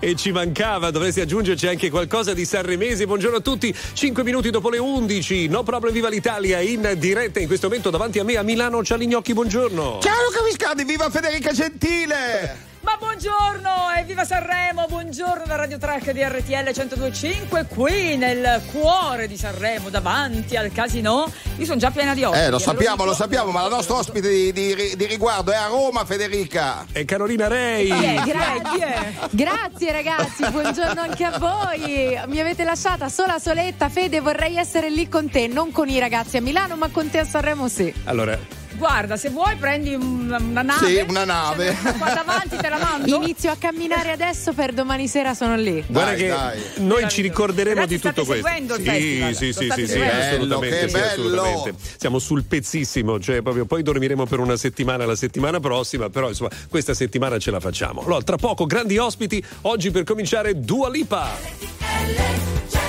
e ci mancava, dovresti aggiungerci anche qualcosa di Sanremese. Buongiorno a tutti, 5 minuti dopo le 11, no problem viva l'Italia in diretta in questo momento davanti a me a Milano Cialignocchi, buongiorno. Ciao Luca Viscardi, viva Federica Gentile! Ma buongiorno e viva Sanremo, buongiorno da Radio Track di RTL 1025 qui nel cuore di Sanremo davanti al casino. Io sono già piena di ospiti. Eh, lo sappiamo, lo sappiamo, ma la nostra ospite di, di- di riguardo è a Roma, Federica. E Carolina Rei. Eh, grazie. Grazie ragazzi, buongiorno anche a voi. Mi avete lasciata sola soletta, Fede, vorrei essere lì con te, non con i ragazzi a Milano, ma con te a Sanremo sì. Allora, Guarda, se vuoi prendi un- una nave. Sì, una nave. C'è Qua davanti te la mando. Inizio a camminare adesso per domani sera sono lì. guarda Dai, che dai. noi ci ricorderemo Ragazzi, di tutto questo. sì, festival? sì, sì, sì, sì, seguendo? assolutamente, Bello, sì, bello. assolutamente. Siamo sul pezzissimo, cioè proprio poi dormiremo per una settimana la settimana prossima, però insomma, questa settimana ce la facciamo. Allora, tra poco grandi ospiti, oggi per cominciare Dua Lipa. I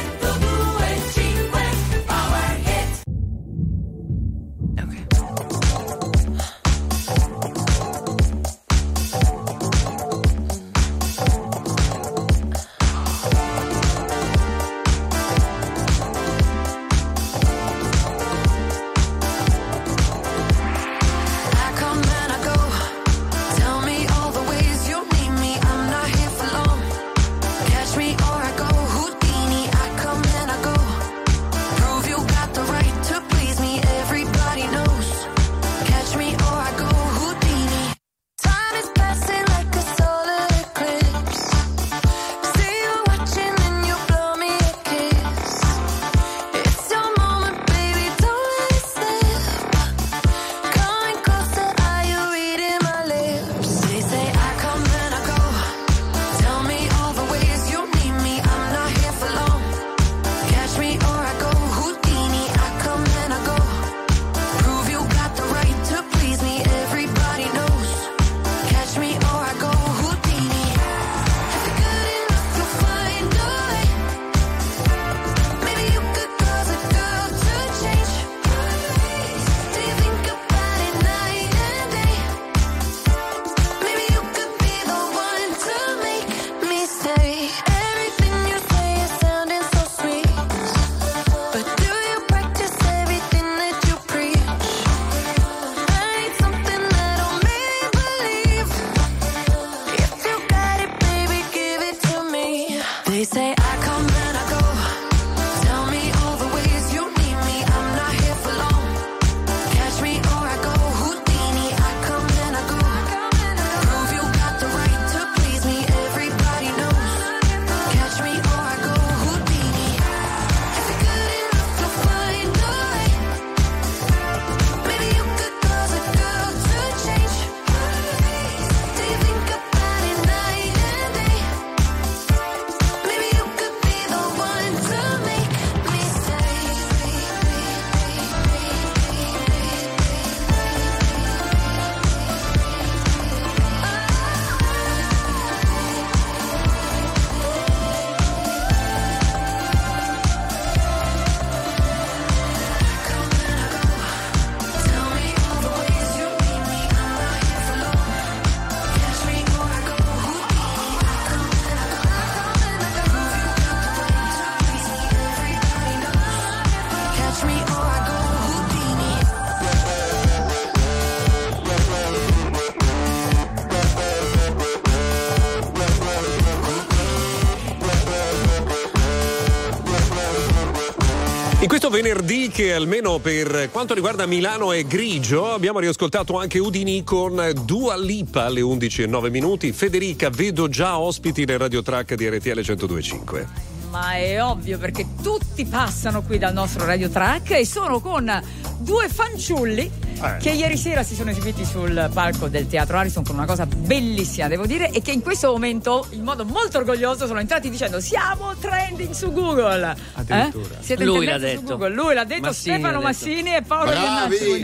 che almeno per quanto riguarda Milano è grigio, abbiamo riascoltato anche Udini con Dua Lipa alle 11 e 9 minuti. Federica, vedo già ospiti nel radiotrack di RTL 1025. Ma è ovvio perché tutti passano qui dal nostro Radio Track e sono con due fanciulli Eh. che ieri sera si sono esibiti sul palco del Teatro Arison con una cosa bellissima, devo dire, e che in questo momento, in modo molto orgoglioso, sono entrati dicendo siamo trending su Google. Addirittura. Eh? Siete Lui l'ha detto. Google. Lui l'ha detto Massini Stefano l'ha detto. Massini e Paolo.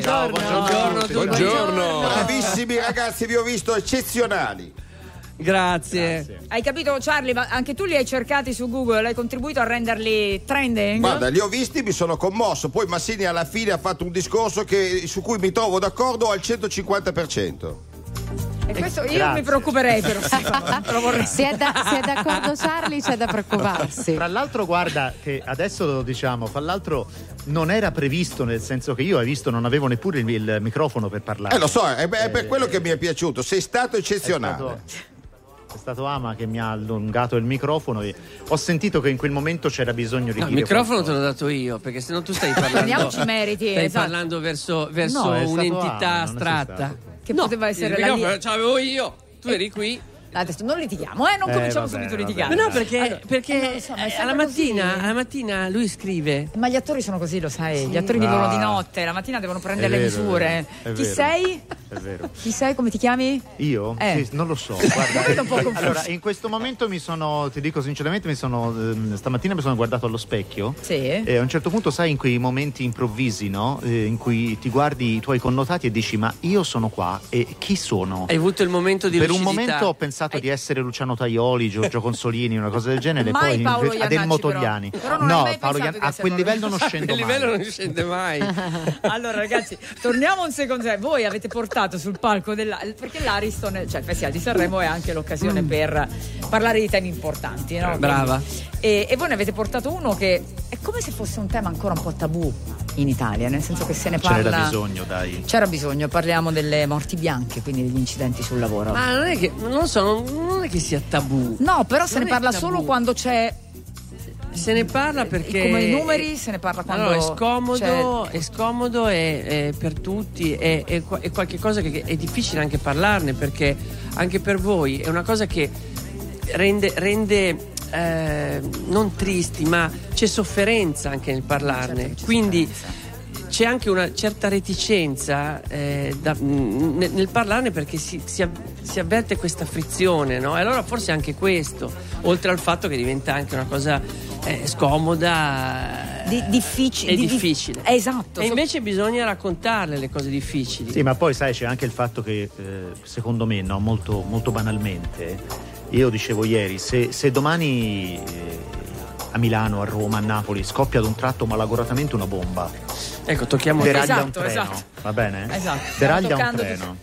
Ciao, Buongiorno. buongiorno. Buongiorno. Bravissimi ragazzi, vi ho visto eccezionali. Grazie. Hai capito Charlie, ma anche tu li hai cercati su Google, hai contribuito a renderli trending? Guarda, li ho visti, mi sono commosso. Poi Massini alla fine ha fatto un discorso che- su cui mi trovo d'accordo al 150%. E questo io Grazie. mi preoccuperei però. Se è, da- se è d'accordo Charlie c'è da preoccuparsi. Tra l'altro, guarda che adesso lo diciamo, fra l'altro non era previsto, nel senso che io hai visto non avevo neppure il, il microfono per parlare. Eh lo so, è, è per quello che mi è piaciuto. Sei stato È eccezionale. stato, è stato Ama che mi ha allungato il microfono e ho sentito che in quel momento c'era bisogno di No, il microfono te qualcosa. l'ho dato io, perché se no tu stai parlando. Prendiamoci i meriti, Stai esatto. parlando verso, verso No, un'entità Ama, astratta. Che No, poteva essere la lì. ce l'avevo io. Tu eri qui. Adesso non litighiamo, eh, non Eh, cominciamo va bene, subito a litigare. No, perché, Allora, perché eh, so, è eh, sempre alla, mattina, alla mattina lui scrive. Ma gli attori sono così, lo sai. Gli attori vivono Ah. di notte, la mattina devono prendere È le vero, misure. vero, Chi vero. sei? È vero. Chi sei? Come ti chiami? Io? Eh. Sì, non lo so. Guarda, un confusa. allora, in questo momento mi sono, ti dico sinceramente, mi sono, ehm, stamattina mi sono guardato allo specchio. Sì. E a un certo punto, sai, in quei momenti improvvisi, no? Eh, in cui ti guardi i tuoi connotati e dici: Ma io sono qua e chi sono? Hai avuto il momento di Per un lucidità. momento ho pensato di essere Luciano Taioli, Giorgio Consolini, una cosa del genere, Mai poi Paolo invece- Adel Iannacci, Motogliani. però. Hai no, Paolo pensato Ian- di a quel livello non scendo Il mai. livello non scende mai. Allora, ragazzi, torniamo un secondo. Cioè, Voi avete portato sul palco della. Perché l'Ariston, cioè il Festival di Sanremo, è anche l'occasione per parlare di temi importanti, no? Brava. E, e voi ne avete portato uno che è come se fosse un tema ancora un po' tabù in Italia, nel senso che se ne parla. n'era bisogno, dai. C'era bisogno, parliamo delle morti bianche, quindi degli incidenti sul lavoro. Ma non è che, non so, non, non è che sia tabù. No, però se Non ne è parla tabù. solo quando c'è. Se ne parla perché. Come i numeri, se ne parla quando. Allora, è scomodo, c'è- è scomodo e, e per tutti, è, è, è qualche cosa che è difficile anche parlarne perché anche per voi è una cosa che rende, rende eh, non tristi, ma c'è sofferenza anche nel parlarne. Certo Quindi c'è anche una certa reticenza eh, da- nel, nel parlarne perché si, si si avverte questa frizione, no? E allora forse anche questo, oltre al fatto che diventa anche una cosa eh, scomoda. Di- difficile. È di- di- difficile. Esatto. E invece bisogna raccontarle le cose difficili. Sì, ma poi sai c'è anche il fatto che eh, secondo me, no, molto, molto banalmente, io dicevo ieri, se, se domani eh, a Milano, a Roma, a Napoli scoppia ad un tratto malauguratamente una bomba, Ecco, tocchiamo deraglia Esatto, un treno, esatto. va bene? Esatto. Deraglia un treno.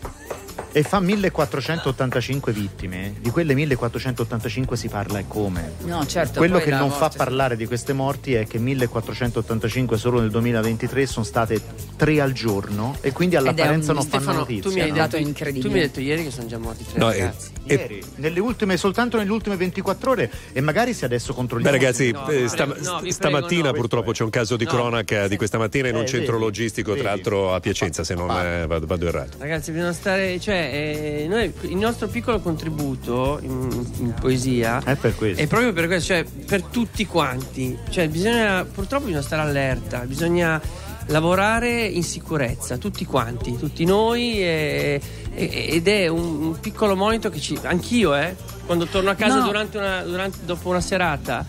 E fa 1485 vittime, di quelle 1485 si parla e come. No, certo. Quello che non fa morte- parlare di queste morti è che 1485 solo nel 2023 sono state tre al giorno e quindi all'apparenza un- non fanno Stefano, notizia. tu mi, hai no? dato incredibile. tu mi hai detto ieri che sono già morti tre No, eh, ragazzi. e- Ieri, nelle ultime, soltanto nelle ultime 24 ore e magari se adesso Beh controlliamo ragazzi, No, eh, sta- prego, stamattina prego, no, purtroppo c'è un caso di No. cronaca di questa mattina in un Eh, centro vedi, logistico, tra vedi. l'altro a Piacenza, se non eh, vado, vado errato. Ragazzi, bisogna stare. Cioè, eh, noi, il nostro piccolo contributo in, in poesia È per questo. è proprio per questo, cioè per tutti quanti. Cioè, bisogna. Purtroppo bisogna stare allerta, bisogna lavorare in sicurezza, tutti quanti, tutti noi. e- e- ed è un, un piccolo monito che ci. Anch'io, eh, quando torno a casa No. durante una, durante- dopo una serata.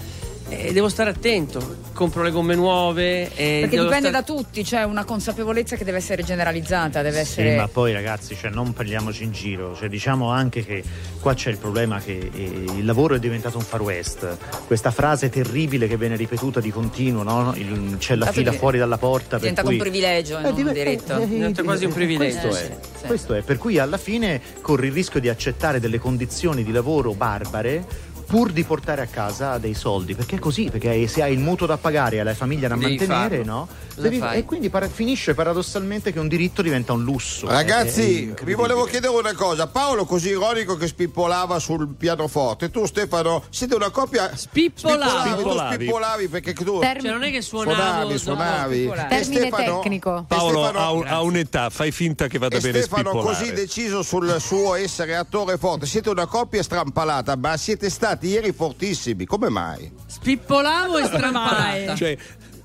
Eh, devo stare attento, compro le gomme nuove. e Perché dipende stare- da tutti, c'è una consapevolezza che deve essere generalizzata, deve Sì, essere. ma poi ragazzi, cioè, non prendiamoci in giro, cioè, diciamo anche che qua c'è il problema che eh, il lavoro è diventato un far west, questa frase terribile che viene ripetuta di continuo, no? Il- c'è la Dato fila che fuori dalla porta. È per diventato cui- un privilegio, e non un div- diritto. eh, eh, Diventa quasi un privilegio. Questo Eh, è, sì, sì. questo è, per cui alla fine corri il rischio di accettare delle condizioni di lavoro barbare pur di portare a casa dei soldi, perché è così, perché se hai il mutuo da pagare e la famiglia da Devi mantenere, no? Devi- e quindi para- finisce paradossalmente che un diritto diventa un lusso. È- è Ragazzi, vi incredibile. volevo chiedere una cosa. Paolo così ironico che spippolava sul pianoforte. Tu Stefano, siete una coppia Spippolavo. tu Spippolavi. spippolavi perché tu Term- Cioè, non è che suonavo. suonavi, no. suonavi. E Termine tecnico. e Paolo Stefano- ha, un- ha un'età, fai finta che vada e bene Stefano spippolare. così deciso sul suo essere attore forte. Siete una coppia strampalata, ma siete stati ieri fortissimi. Come mai? Spippolavo e strampalata. Cioè,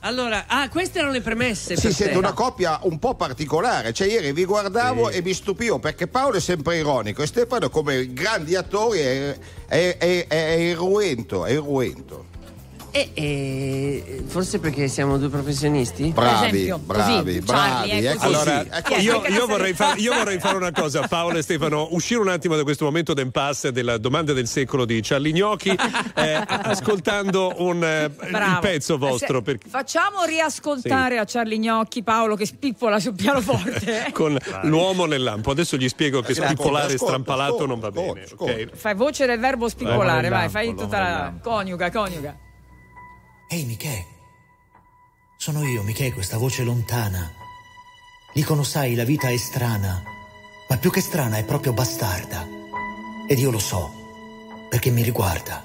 Allora, ah, queste erano le premesse. Sì, per siete te. una coppia un po' particolare. Cioè, ieri vi guardavo e mi stupivo perché Paolo è sempre ironico e Stefano, come grandi attori, è, è, è, è irruento. È irruento. E, e forse perché siamo due professionisti? Bravi, esempio, bravi, così, bravi. Charlie, così. così, Allora, così. io, io vorrei fare, io vorrei fare una cosa, Paolo e Stefano, uscire un attimo da questo momento d'impasse della domanda del secolo di Charlie Gnocchi, eh, ascoltando un, eh, pezzo vostro. Se- perché- Facciamo riascoltare a Charlie Gnocchi Paolo che spippola sul pianoforte. con l'uomo nel lampo. Adesso gli spiego che Ascolta, spippolare ascolta, strampalato ascolta, non va bene. ascolta, ok? Fai voce del verbo spippolare, vai, fai tutta la coniuga, coniuga. Ehi Michè, sono io Michè, questa voce lontana. Dicono sai, la vita è strana, ma più che strana è proprio bastarda. Ed io lo so, perché mi riguarda.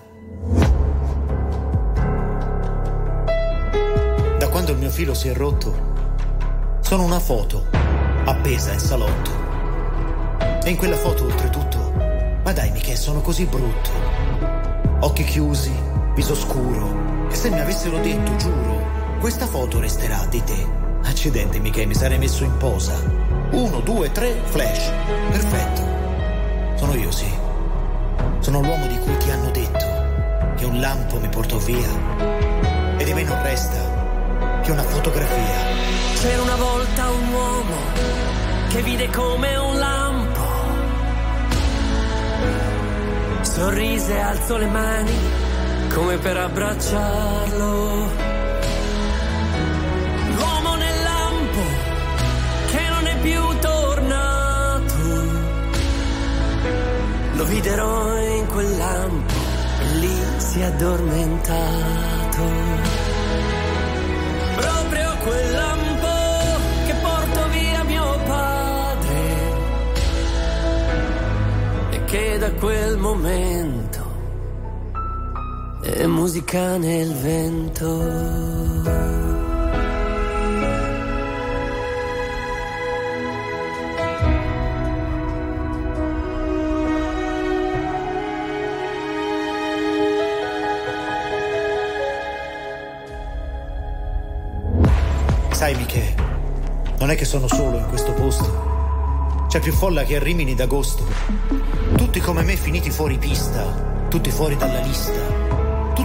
Da quando il mio filo si è rotto, sono una foto appesa in salotto. E in quella foto oltretutto, ma dai Michè, sono così brutto. Occhi chiusi, viso scuro. E se mi avessero detto, giuro, questa foto resterà di te. Accidente, Michele, mi sarei messo in posa. Uno, due, tre, flash. Perfetto. Sono io, sì. Sono l'uomo di cui ti hanno detto che un lampo mi portò via. E di me non resta che una fotografia. C'era una volta un uomo che vide come un lampo. Sorrise alzò le mani come per abbracciarlo. L'uomo nel lampo che non è più tornato. Lo videro in quel lampo e lì si è addormentato. Proprio quel lampo che porto via mio padre e che da quel momento è musica nel vento. Sai, Michè, non è che sono solo in questo posto. C'è più folla che a Rimini d'agosto. Tutti come me finiti fuori pista, tutti fuori dalla lista.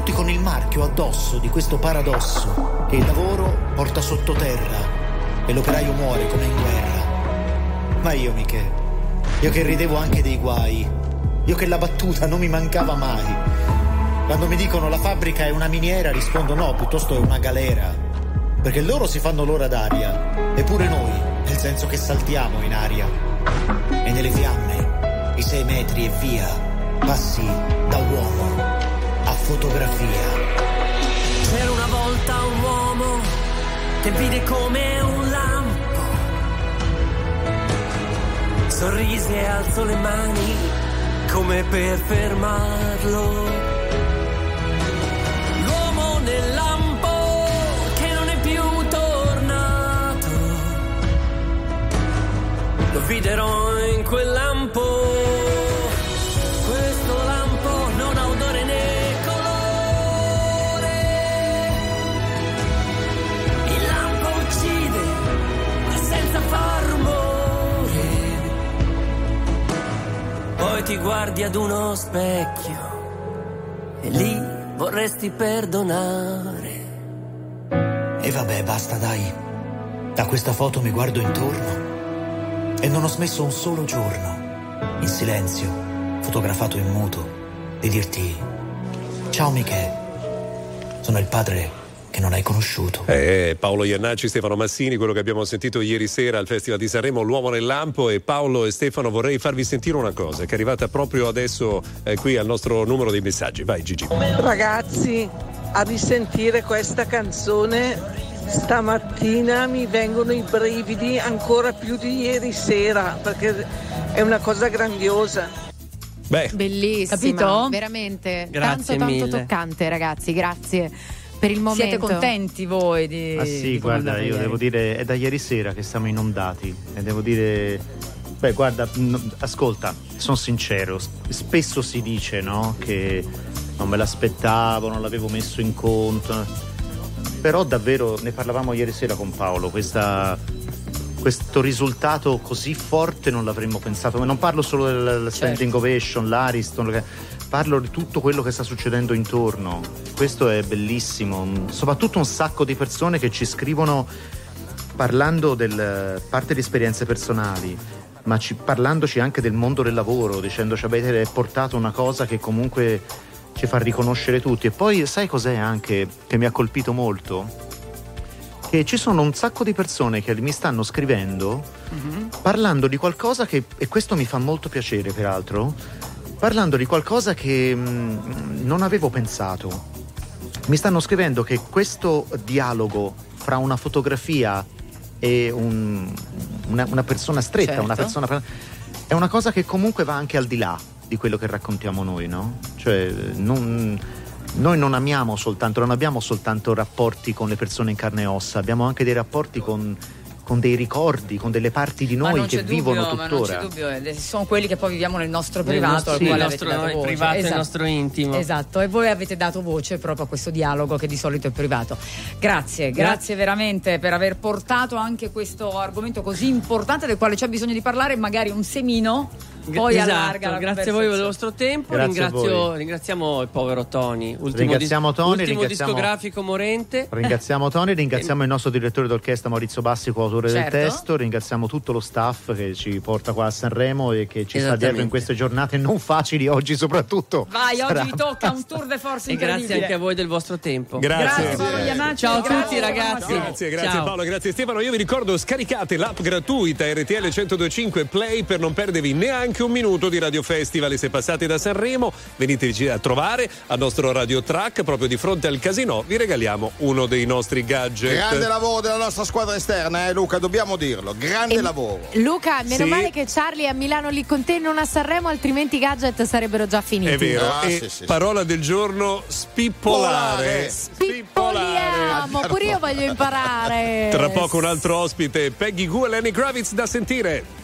Tutti con il marchio addosso di questo paradosso che il lavoro porta sottoterra e l'operaio muore come in guerra. Ma io, Michè, io che ridevo anche dei guai, io che la battuta non mi mancava mai. Quando mi dicono la fabbrica è una miniera, rispondo no, piuttosto è una galera. Perché loro si fanno l'ora d'aria, eppure noi, nel senso che saltiamo in aria. E nelle fiamme, i sei metri e via, passi da uomo fotografia. C'era una volta un uomo che vide come un lampo. Sorrise e alzò le mani come per fermarlo. L'uomo nel lampo che non è più tornato. Lo videro in quel lampo. Ti guardi ad uno specchio e lì vorresti perdonare. E vabbè, basta dai. Da questa foto mi guardo intorno e non ho smesso un solo giorno, in silenzio, fotografato in muto, di dirti ciao Michè, sono il padre che non hai conosciuto. Eh, Paolo Iannacci, Stefano Massini, quello che abbiamo sentito ieri sera al Festival di Sanremo, L'uomo nel lampo e Paolo e Stefano vorrei farvi sentire una cosa che è arrivata proprio adesso eh, qui al nostro numero dei messaggi. Vai Gigi. Ragazzi, a risentire questa canzone stamattina mi vengono i brividi ancora più di ieri sera perché è una cosa grandiosa. Beh, Bellissima, Capito? veramente Grazie tanto tanto mille. toccante, ragazzi. Grazie per il momento. Siete contenti voi di Ah sì, di guarda, io ieri? devo dire, è da ieri sera che siamo inondati e devo dire, beh guarda, mh, ascolta, sono sincero, spesso si dice no, che non me l'aspettavo, non l'avevo messo in conto, però davvero ne parlavamo ieri sera con Paolo, questa- questo risultato così forte non l'avremmo pensato, non parlo solo del standing ovation, l'Ariston, parlo di tutto quello che sta succedendo intorno. Questo è bellissimo, soprattutto un sacco di persone che ci scrivono parlando del parte di esperienze personali, ma ci- parlandoci anche del mondo del lavoro, dicendoci avete portato una cosa che comunque ci fa riconoscere tutti. E poi sai cos'è anche che mi ha colpito molto? Che ci sono un sacco di persone che mi stanno scrivendo parlando di qualcosa che, e questo mi fa molto piacere peraltro, parlando di qualcosa che mm, non avevo pensato. Mi stanno scrivendo che questo dialogo fra una fotografia e un- una, una persona stretta, Certo. una persona è una cosa che comunque va anche al di là di quello che raccontiamo noi, no? Cioè, non- noi non amiamo soltanto, non abbiamo soltanto rapporti con le persone in carne e ossa, abbiamo anche dei rapporti con, con dei ricordi, con delle parti di noi che c'è vivono dubbio, ma non tuttora. c'è dubbio, eh, sono quelli che poi viviamo nel nostro Nel privato, nostro- al sì, il nostro privato e il Esatto. nostro intimo. Esatto, e voi avete dato voce proprio a questo dialogo che di solito è privato. Grazie, grazie, veramente per aver portato anche questo argomento così importante del quale c'è bisogno di parlare, magari un semino, poi esatto, allarga la grazie a voi per il vostro tempo. Grazie Ringrazio- ringraziamo il povero Tony. Ultimo, Ringraziamo dis- Tony, ultimo ringraziamo- discografico morente. Ringraziamo Tony, ringraziamo il nostro direttore d'orchestra Maurizio Bassi, coautore Certo. del testo, ringraziamo tutto lo staff che ci porta qua a Sanremo e che ci sta dietro in queste giornate non facili oggi soprattutto. Vai, Sarà- oggi vi tocca un tour de force E grazie anche a voi del vostro tempo. Grazie Paolo Iannacci, Ciao a grazie, tutti, ragazzi. Grazie, grazie Ciao. Paolo, grazie Stefano. Io vi ricordo scaricate l'app gratuita RTL 1025 Play per non perdervi neanche un minuto di Radio Festival. E se passate da Sanremo, veniteci a trovare al nostro Radio Track proprio di fronte al casino. Vi regaliamo uno dei nostri gadget. Grande lavoro della nostra squadra esterna, eh Luca, dobbiamo dirlo. Grande E- lavoro. Luca, meno Sì. male che Charlie è a Milano lì con te, non a Sanremo, altrimenti i gadget sarebbero già finiti. È vero. Ah, e sì, sì, sì. parola del giorno: spippolare. Pippoliamo, pure io voglio imparare. Tra poco un altro ospite, Peggy Gu e Lenny Kravitz da sentire.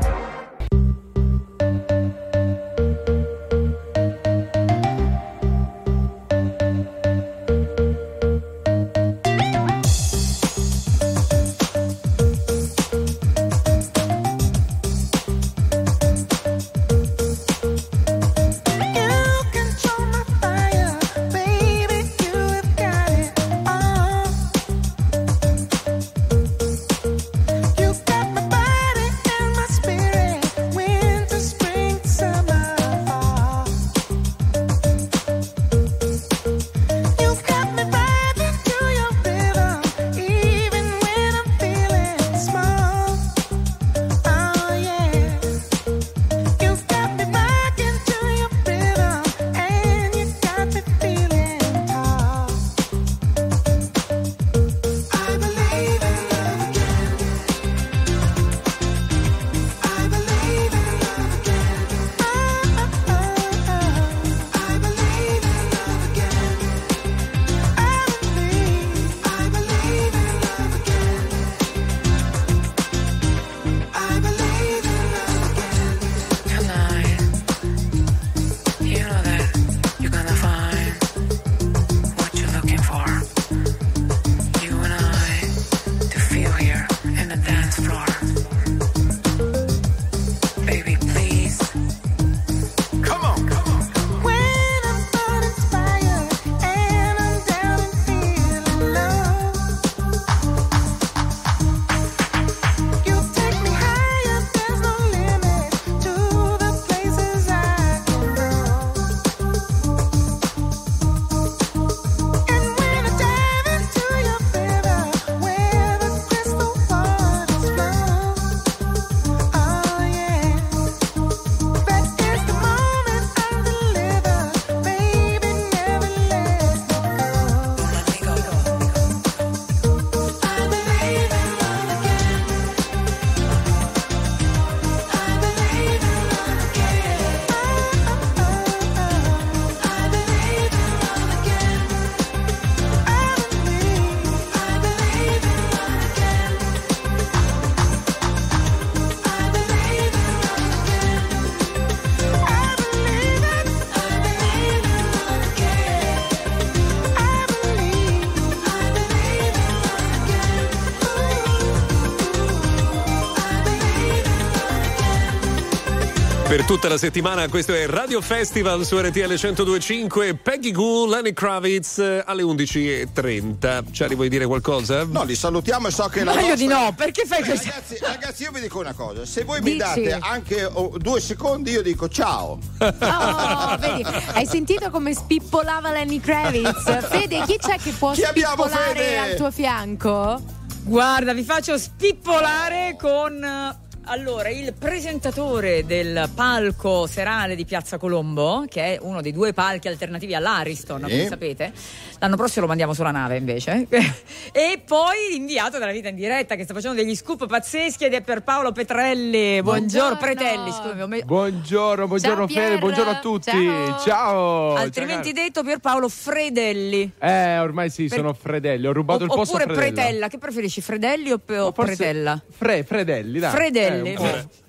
Per tutta la settimana questo è Radio Festival su RTL 1025 Peggy Goo, Lenny Kravitz eh, alle 11.30. Ci vuoi dire qualcosa? No, li salutiamo e so che la Ma io nostra... di no, perché fai questo? Ragazzi, ragazzi, io vi dico una cosa: se voi mi Dici. date anche oh, due secondi, io dico ciao. Oh, vedi, hai sentito come spippolava Lenny Kravitz? Fede, chi c'è che può Chi abbiamo, spippolare al tuo fianco? Guarda, vi faccio spippolare con eh, allora il presentatore del palco serale di Piazza Colombo, che è uno dei due palchi alternativi all'Ariston, Sì. come sapete. L'anno prossimo lo mandiamo sulla nave invece. e poi l'inviato della vita in diretta che sta facendo degli scoop pazzeschi ed è per Paolo Petrelli. Buongiorno, Buongiorno. Pretelli, scusami. Buongiorno, buongiorno Ciao, Fede, Pier. buongiorno a tutti. Ciao. Ciao. Altrimenti detto Pierpaolo Fredelli. Eh, ormai sì, Per- sono Fredelli. Ho rubato il posto a Oppure Fredella. Pretella, che preferisci, Fredelli o, Pe- o Pretella? Fre, Fredelli, dai. Fredelli. Eh, un po',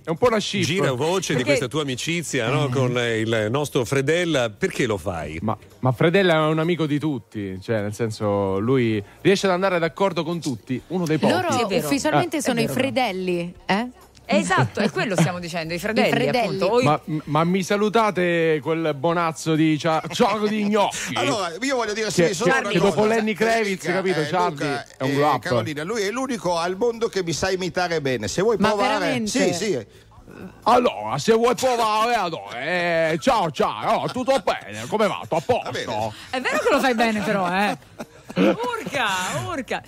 è un po' una scippa. Gira voce di Perché- questa tua amicizia no? con eh, il nostro Fredella, perché lo fai? Ma, ma Fredella è un amico di tutti, cioè nel senso lui riesce ad andare d'accordo con tutti, uno dei pochi. Loro vero. ufficialmente Ah, è sono i fredelli, eh? Esatto, è quello stiamo dicendo, i fredelli, I fredelli. appunto. O i- Ma, ma mi salutate quel bonazzo di cia- ciao di gnocchi? Allora, io voglio dire Che- sì, solo che- una che cosa. dopo Lenny Kravitz, Federica, capito, eh, Charlie Luca è un e up. Carolina, lui è l'unico al mondo che mi sa imitare bene. Se vuoi Ma provare, veramente? sì, sì. Allora, se vuoi provare, allora, eh, ciao ciao, oh, tutto bene, come va? Tutto a bene. posto? È vero che lo fai bene però, eh. Urca, urca.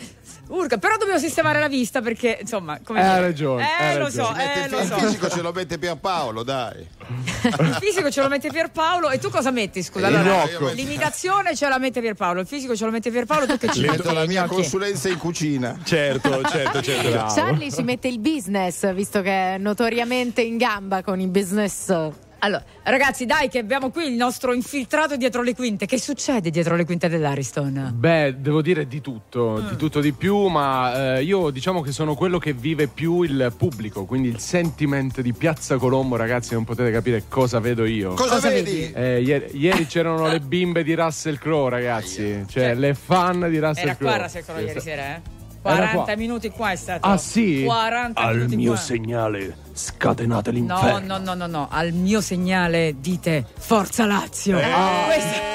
Urca, però dobbiamo sistemare la vista perché, insomma, come dire- hai ragione, Eh, hai lo ragione. so, Si eh, il lo il so. fisico ce lo mette Pierpaolo, dai. Il fisico ce lo mette Pierpaolo e tu cosa metti, scusa? Allora, l'imitazione ce la mette Pierpaolo, il fisico ce lo mette Pierpaolo, tu che ci metto la mia consulenza in cucina. Certo, certo, certo. Bravo. Charlie ci mette il business, visto che è notoriamente in gamba con i business. Allora, ragazzi, dai, che abbiamo qui il nostro infiltrato dietro le quinte. Che succede dietro le quinte dell'Ariston? Beh, devo dire di tutto, Mm. di tutto di più, ma eh, io diciamo che sono quello che vive più il pubblico, quindi il sentiment di Piazza Colombo, ragazzi, non potete capire cosa vedo io. Cosa, Cosa vedi? Eh, ieri, ieri c'erano le bimbe di Russell Crowe, ragazzi, cioè Cioè, le fan di Russell Era Crowe. qua Russell Crowe ieri sera, eh? Era 40 qua. minuti qua è stato. Ah, sì? 40 minuti qua. segnale, scatenate No, no, no, no, no, al mio segnale dite Forza Lazio. Eh. Questa-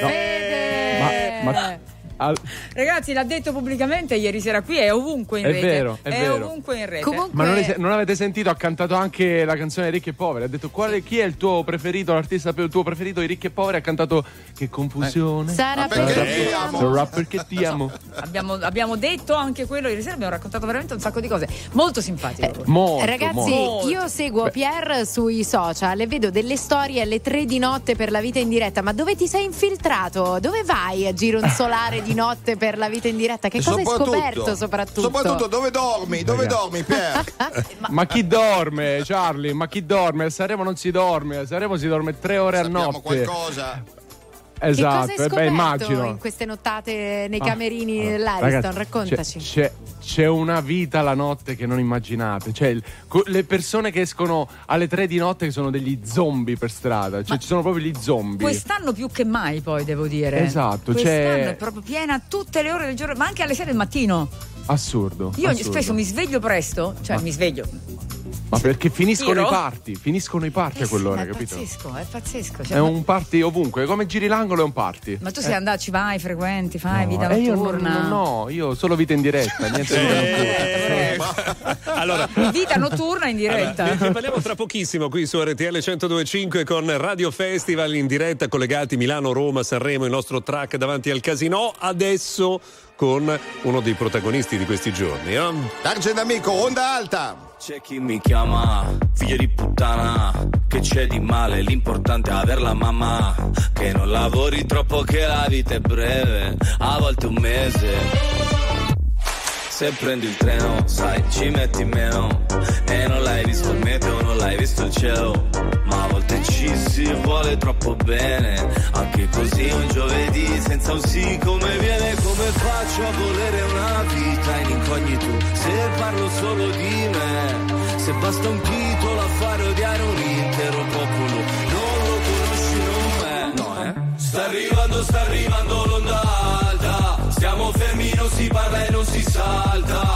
Fede! Ma, ma- al- Ragazzi, l'ha detto pubblicamente ieri sera qui, è ovunque in È rete. vero, è vero. ovunque in rete. Comunque, ma non, è- non avete sentito? Ha cantato anche la canzone Ricchi e Poveri. Ha detto quale, chi è il tuo preferito, l'artista il tuo preferito di Ricchi e Poveri? Ha cantato Che confusione. sarà Ma perché perché ti amo? Sarà perché ti amo. Abbiamo, abbiamo detto anche quello ieri sera, abbiamo raccontato veramente un sacco di cose. Molto simpatico. lui. Molto, Ragazzi, molto. io seguo Pier sui social e vedo delle storie alle tre di notte per la vita in diretta. Ma dove ti sei infiltrato? Dove vai a gironzolare di notte per la vita in diretta? Che cosa hai scoperto soprattutto? Soprattutto dove dormi? Dove Ragazzi. dormi, Pier? Ma chi dorme, Charlie? Ma chi dorme? A Sanremo non si dorme. A Sanremo si dorme tre ore a Sappiamo notte. qualcosa. Che Esatto, cosa hai eh, scoperto beh, immagino. in queste nottate nei Ah, camerini allora, dell'Ariston? ragazzi, Raccontaci. C'è, c'è- c'è una vita la notte che non immaginate. Cioè, il- co- le persone che escono alle tre di notte che sono degli zombie per strada. Cioè, ci sono proprio gli zombie. Quest'anno più che mai, poi devo dire. Esatto, Quest'anno c'è- è proprio piena tutte le ore del giorno, ma anche alle 6 del mattino. Assurdo. Io assurdo. spesso mi sveglio presto, cioè Ma- mi sveglio. Ma perché finiscono Tiro? i party? Finiscono i party a Eh sì, quell'ora, ma è capito? pazzesco, è pazzesco. cioè, È un party ovunque. Come giri l'angolo è un party. Ma tu sei andato, ci vai, frequenti, fai vita Eh, io non, notturna. non- no, io solo vita in diretta, niente vita notturna. Allora, Vita notturna in diretta. Allora, ne parliamo tra pochissimo qui su RTL 1025 con Radio Festival in diretta collegati Milano, Roma, Sanremo, il nostro track davanti al casino. Adesso con uno dei protagonisti di questi giorni. eh? Dargen amico, onda alta. C'è chi mi chiama figlio di puttana, che c'è di male, l'importante è aver la mamma, che non lavori troppo che la vita è breve, a volte un mese. Se prendi il treno, sai, ci metti meno, e non l'hai visto il meteo, non l'hai visto il cielo, volte ci si vuole troppo bene, anche così un giovedì senza un sì come viene, come faccio a volere una vita in incognito, se parlo solo di me, se basta un titolo a fare odiare un intero popolo, non lo conosci, non me, no eh? Sta arrivando, sta arrivando l'onda alta, stiamo fermi, non si parla e non si salta,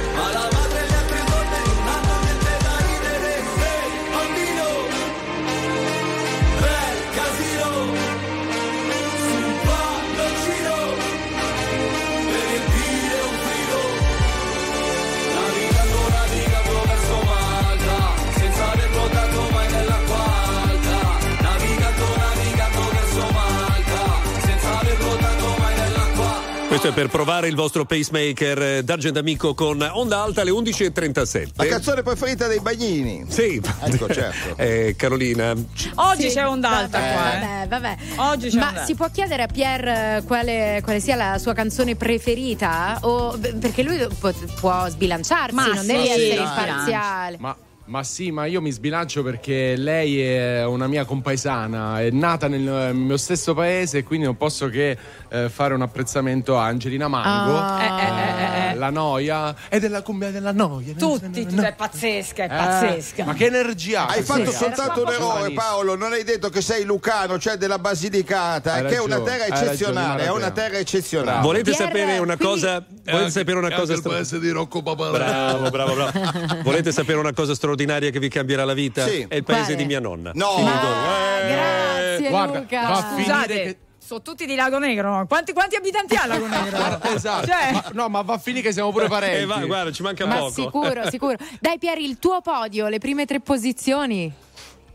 Questo è per provare il vostro pacemaker eh, d'Argent Amico con Onda Alta alle 11.37. La canzone preferita dei bagnini. Sì, Ecco, certo. Eh, Carolina. Oggi Sì, c'è onda alta vabbè, qua. eh. Vabbè, vabbè. Oggi c'è Ma onda si può chiedere a Pier eh, quale, quale sia la sua canzone preferita? O, perché lui può, può sbilanciarsi, Ma non sì, deve essere dai. imparziale. Ma, ma sì, ma io mi sbilancio perché lei è una mia compaesana, è nata nel mio stesso paese e quindi non posso che eh, fare un apprezzamento a Angelina Mango. Ah. Eh, eh, eh, eh. La noia è della cumbia della noia. Tutti, tu- è pazzesca, è pazzesca. Eh, ma che energia! Hai fatto sera. soltanto un errore, giovanissimo. Paolo. Non hai detto che sei lucano, cioè della Basilicata, Hai che è una terra eccezionale. È una terra eccezionale. Volete sapere una cosa? Volete sapere una cosa stra- di Rocco Papaleo. Bravo, bravo, bravo. Volete sapere una cosa straordinaria che vi cambierà la vita? Sì. È il paese Quale? di mia nonna. No. Finito. Ah, Eh, grazie guarda, Luca. va Scusate, che- sono tutti di Lago Negro. Quanti, quanti abitanti ha Lago Negro? Esatto. Cioè- Ma- no, ma va a finire che siamo pure parenti. Eh, va, guarda, ci manca Ma poco. sicuro, sicuro. Dai Pieri, il tuo podio, le prime tre posizioni.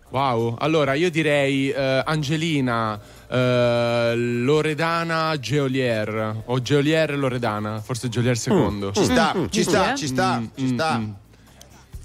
Wow, allora io direi eh, Angelina, eh, Loredana, Geolier o Geolier e Loredana, forse Geolier secondo. Ci sta, Mm, ci sì, sta, eh? ci sta, ci sta.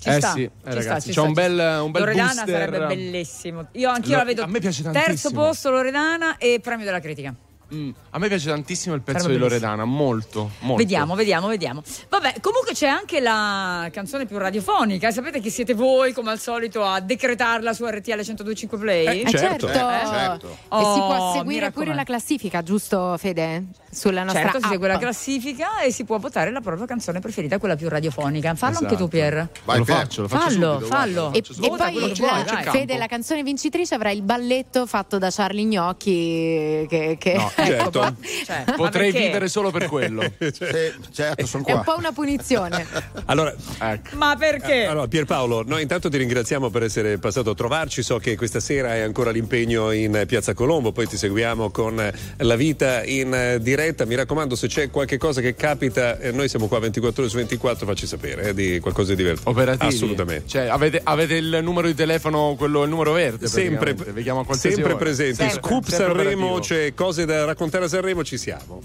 Ci eh sta, sì, eh, ci sta, ragazzi, ci c'è sta, un bel, sta. un bel Loredana booster. sarebbe bellissimo. Io anch'io Lo- la vedo. a me piace Terzo tantissimo. posto Loredana e premio della critica. Mm, a me piace tantissimo il pezzo Sarebbe di Loredana, molto, molto. Vediamo, vediamo, vediamo. Vabbè, comunque c'è anche la canzone più radiofonica. Sapete che siete voi, come al solito, a decretarla su RTL 1025 Play? Eh, Certo. Eh, certo. E si Oh, può mi seguire pure la classifica, giusto Fede? Sulla nostra Certo, si segue la classifica e si può votare la propria canzone preferita, quella più radiofonica. Fallo anche tu, Esatto. Pier. Vai, lo faccio, lo faccio Fallo, subito, fallo. guarda, E, lo faccio e poi vuoi. Fede, la canzone vincitrice avrà il balletto fatto da Charlie Gnocchi. Che, che- No, certo. Cioè, ma Potrei perché? vivere solo per quello. Sì, certo, sono è un qua. po' una punizione. Allora, ecco. Ma perché? Allora, Pierpaolo, noi intanto ti ringraziamo per essere passato a trovarci. So che questa sera hai ancora l'impegno in Piazza Colombo, poi ti seguiamo con eh, la vita in eh, diretta. Mi raccomando, se c'è qualche cosa che capita, eh, noi siamo qua 24 ore su 24, facci sapere eh, di qualcosa di divertente. Operativi. Assolutamente. Cioè, avete, avete il numero di telefono, quello, il numero verde? Sempre, sempre ora. presenti. Sempre, Scoop sempre Sanremo, operativo. c'è cose da raccontare a Sanremo, ci siamo.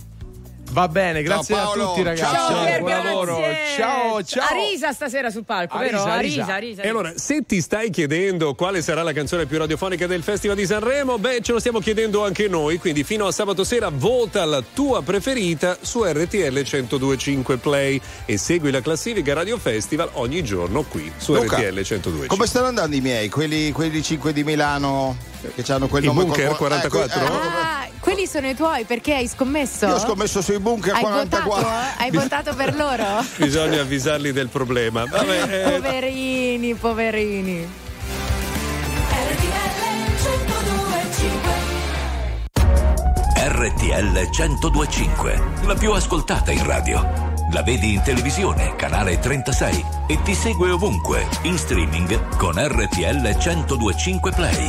Va bene, grazie Ciao, a tutti ragazzi. Ciao, Pier, buon lavoro. Ciao, ciao. Arisa stasera sul palco, vero? Arisa, Arisa, Arisa. Arisa. E allora, se ti stai chiedendo quale sarà la canzone più radiofonica del Festival di Sanremo, beh, ce lo stiamo chiedendo anche noi, quindi fino a sabato sera vota la tua preferita su RTL 1025 Play e segui la classifica Radio Festival ogni giorno qui su Luca, RTL 1025. Come stanno andando i miei, quelli, quelli 5 di Milano che hanno quel Il nome Bunker col- 44? ecco, ecco, Ah, Quelli sono i tuoi perché hai scommesso? Io ho scommesso sui bunker Hai 44. votato? Hai votato per loro? Bisogna avvisarli del problema. Vabbè, eh, Poverini, poverini. RTL 1025, la più ascoltata in radio. La vedi in televisione, canale 36 e ti segue ovunque, in streaming con RTL 1025 Play.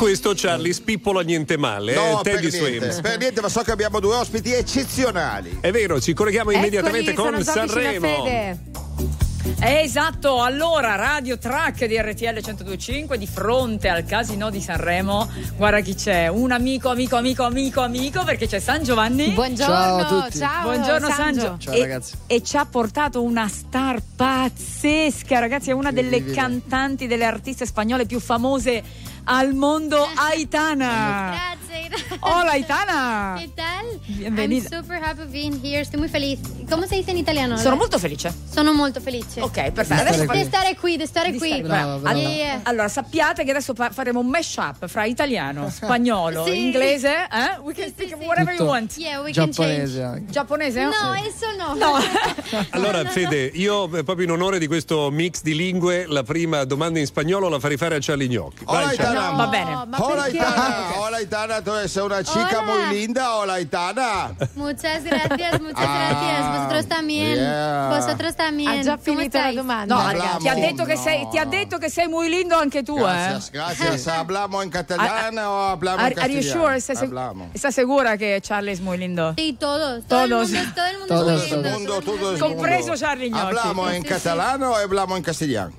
questo, Charlie, spippola niente male. No, eh, per Teddy niente, Swims. per niente, ma so che abbiamo due ospiti eccezionali. È vero, ci colleghiamo immediatamente Eccoli, con vicino a Sanremo. Eh, esatto, allora Radio Track di RTL 1025 di fronte al casino di Sanremo. Guarda chi c'è, un amico, amico, amico, amico, amico, perché c'è San Giovanni. Buongiorno, Ciao a tutti. ciao, Buongiorno Sangio. Sangio. Ciao, E- ragazzi. E ci ha portato una star pazzesca, ragazzi, è una delle cantanti, delle artiste spagnole più famose al mondo, Aitana. Hola Aitana. ¿Qué tal? Bienvenida. I'm super happy being here. Estoy muy feliz. ¿Cómo se dice en italiano? Sono molto felice. Sono molto felice. Ok, perfetto. Di Adesso stare Di stare qui, di stare qui. stare- Brava, brava. Yeah, yeah. Allora, sappiate che adesso fa- faremo un mashup fra italiano, spagnolo, Sì. inglese, eh? We can speak whatever you Tutto want. Yeah, we can Giapponese change. anche. Giapponese? No, eso no. No. Allora, Fede, io eh, proprio in onore di questo mix di lingue, la prima domanda in spagnolo la farei fare a Charlie Gnocchi. Vai, Hola, Charlie. Aitana. va bene. Hola? Aitana. Hola, Aitana. Tú eres una chica Hola. muy linda. Hola, Aitana. Muchas gracias, muchas Ah, gracias. Vosotros también. yeah. Vosotros también. Ha già ¿Cómo finito la estáis? domanda. No, Hablamos. ti ha, detto che No. sei, ti ha detto che sei muy lindo anche tu, Gracias, eh? gracias. ¿Hablamos en castellano o hablamos Are, en are you castellano? sure? ¿Estás, seg- Hablamos. estás segura que Charlie es muy lindo? Sí, todos. Todo el Todos. mundo, todo el mundo Todos, es muy lindo. Mundo, todo el Compreso mundo. Charlie Gnocchi. ¿Hablamos en Sí, sí. catalán o hablamos en castellano?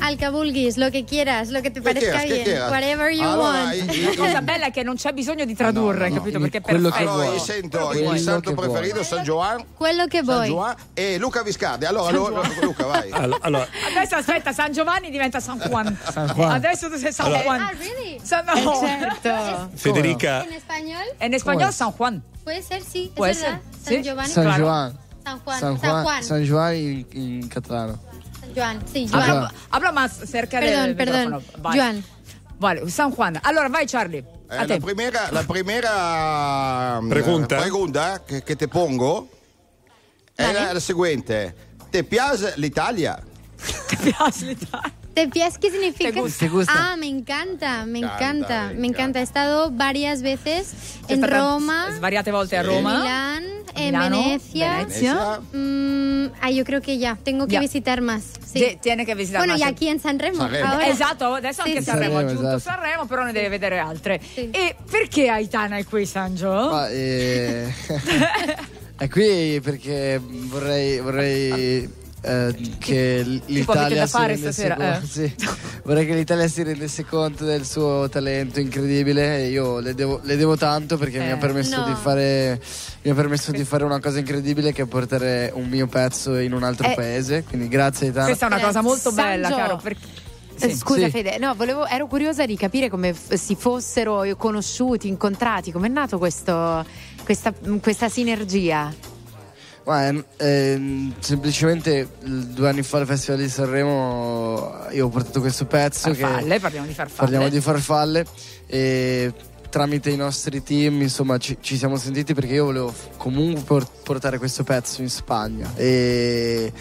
Alcabulguis, lo que quieras, lo que te ¿Qué parezca quieras? ¿Qué bien. Whatever you Allora, want. La cosa bella è che non c'è bisogno di tradurre, capito? Perché è quello che perfetto. Allora, vuoi. io sento Quello il che santo vuoi. preferito San Giovan, Quello che San vuoi. Giovan e Luca Viscardi. Allora, allora, Luca, vai. Allora, allora, Adesso aspetta, San Giovanni diventa San Juan. Juan. Adesso tu sei San Allora- Juan. Ah, really? San- no. Eh, certo. Federica, En español En español San Juan. puede ser, sí, es Puede verdad. ser, San. Giovanni. San. Juan. San Juan. San Juan. San Juan in, in catalano. San Juan, sí, Juan. Habla, habla más cerca Perdón, del perdón. micrófono. Vai. Juan. Vale, San Juan. Allora vai Charlie. Eh, A te. la primera, la primera mm, Pregunta? pregunta che, che te pongo è la, la seguente. Te piace l'Italia? Ti piace l'Italia? ¿Te pies qué significa? ¿Te gusta? ¿Te gusta? Ah, me encanta, me Encanta, encanta, me encanta. He estado varias veces en Roma, Svariate volte a en Roma. Milán, en Milano, Venecia. Venezia. Mm, ah, yo creo que ya, tengo que Ya. visitar más. Sí. Tiene che visitare bueno, y más. aquí en Sanremo. Sanremo. Ahora. Esatto, adesso Sì, anche sì, Sanremo, ha aggiunto Esatto. Sanremo, però ne deve vedere altre. Sì. E perché Aitana è qui, Sangio? Ma, eh, è qui perché vorrei, vorrei eh, che l- Tipo, avete l'Italia da fare si rendesse stasera, conto- eh. sì. vorrei che l'Italia si rendesse conto del suo talento incredibile io le devo, le devo tanto perché mi Eh, ha permesso no. di fare mi ha permesso di fare una cosa incredibile che è portare un mio pezzo in un altro Eh. paese quindi grazie Aitana Questa è una cosa molto bella, Sangio. caro. Perché... Eh, Sì. Scusa Sì. Fede, no, volevo- ero curiosa di capire come f- si fossero conosciuti, incontrati, com'è nato questo, questa, questa sinergia. Ma, ehm, ehm, semplicemente due anni fa al Festival di Sanremo io ho portato questo pezzo che Farfalle, parliamo di farfalle. parliamo di farfalle e tramite i nostri team insomma ci, ci siamo sentiti perché io volevo comunque por- portare questo pezzo in Spagna e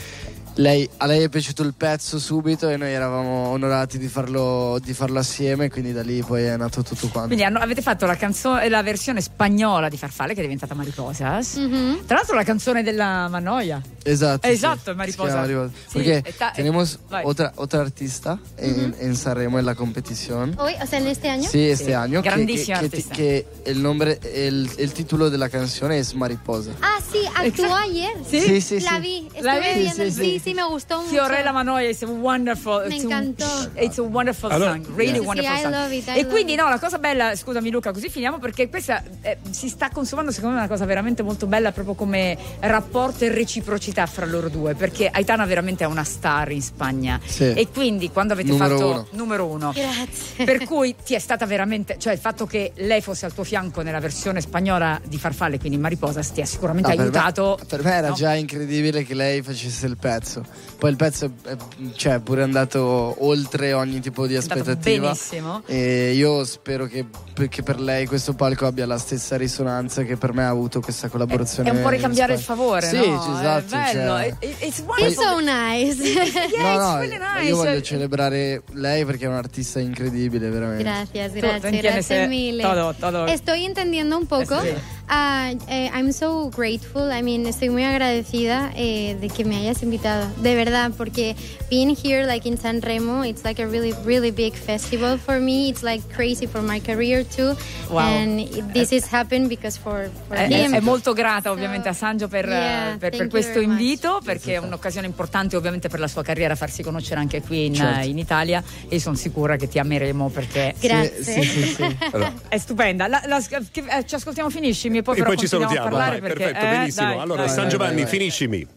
lei, a lei è piaciuto il pezzo subito e noi eravamo onorati di farlo, di farlo assieme quindi da lì poi è nato tutto quanto Quindi hanno- avete fatto la, canzone, la versione spagnola di Farfalle che è diventata Mariposas. Mhm. Tra l'altro la canzone della Mannoia. Esatto, Esatto, sí. Mariposa. Mariposa. Sí, Porque está- tenemos otra, otra artista en, en Sanremo en la competición. Hoy, o sea, en este año. Sí, este Sí, año. que- grandísima que, artista. que el nombre, el, el título de la canción es Mariposa. Ah, sí, actuó ayer. ¿Sí? Sí, sí, La vi, estuve ¿La vi? viendo. Sí, Sí, me gustó mucho. Fiorella Manoia is a wonderful. Me it's a- encantó. it's a wonderful Allora- song, really Sì, sì, wonderful I song. love it, I e love quindi it. no, la cosa bella, scusami Luca, così finiamo perché questa eh, si sta consumando secondo me una cosa veramente molto bella proprio come rapporto e reciprocità fra loro due, perché Aitana veramente è una star in Spagna Sì. e quindi quando avete Numero fatto uno. numero uno Grazie. per cui ti è stata veramente, cioè il fatto che lei fosse al tuo fianco nella versione spagnola di Farfalle, quindi in Mariposa, ti ha sicuramente No, per me- aiutato. Per me, era no? già incredibile che lei facesse il pezzo. Poi il pezzo è, è- cioè, pure andato oltre ogni tipo di È aspettativa. benissimo. E io spero che, che per lei questo palco abbia la stessa risonanza che per me ha avuto questa collaborazione. È un po' ricambiare il favore, Sì, no? esatto. È bello. cioè- It- It's wonderful. so nice. Yeah, no, it's no, really nice. io voglio celebrare lei perché è un'artista incredibile, veramente. Gracias, Tú- tú eh, mille. todo, todo. Estoy entendiendo un poco. Sí. Ah, eh, I'm so grateful. I mean, estoy muy agradecida eh, de que me hayas invitado. De verdad, porque being here, like in San Remo, it's like a really, really big festival for me. It's like crazy for my career too. Wow. And it- this is happened because for, for È, him. è molto grata ovviamente a Sangio per, Yeah, eh, per- per questo very much. invito perché è un'occasione importante ovviamente per la sua carriera farsi conoscere anche qui in, Certo. in Italia e sono sicura che ti ameremo perché Grazie. Sì, sì, sì. allora, è stupenda. La- la- che- eh, ci ascoltiamo finiscimi e poi e però poi ci continuiamo salutiamo. a parlare Vai, perché perfetto, eh, benissimo. dai, allora, dai. San vai, Giovanni, vai, vai. finiscimi.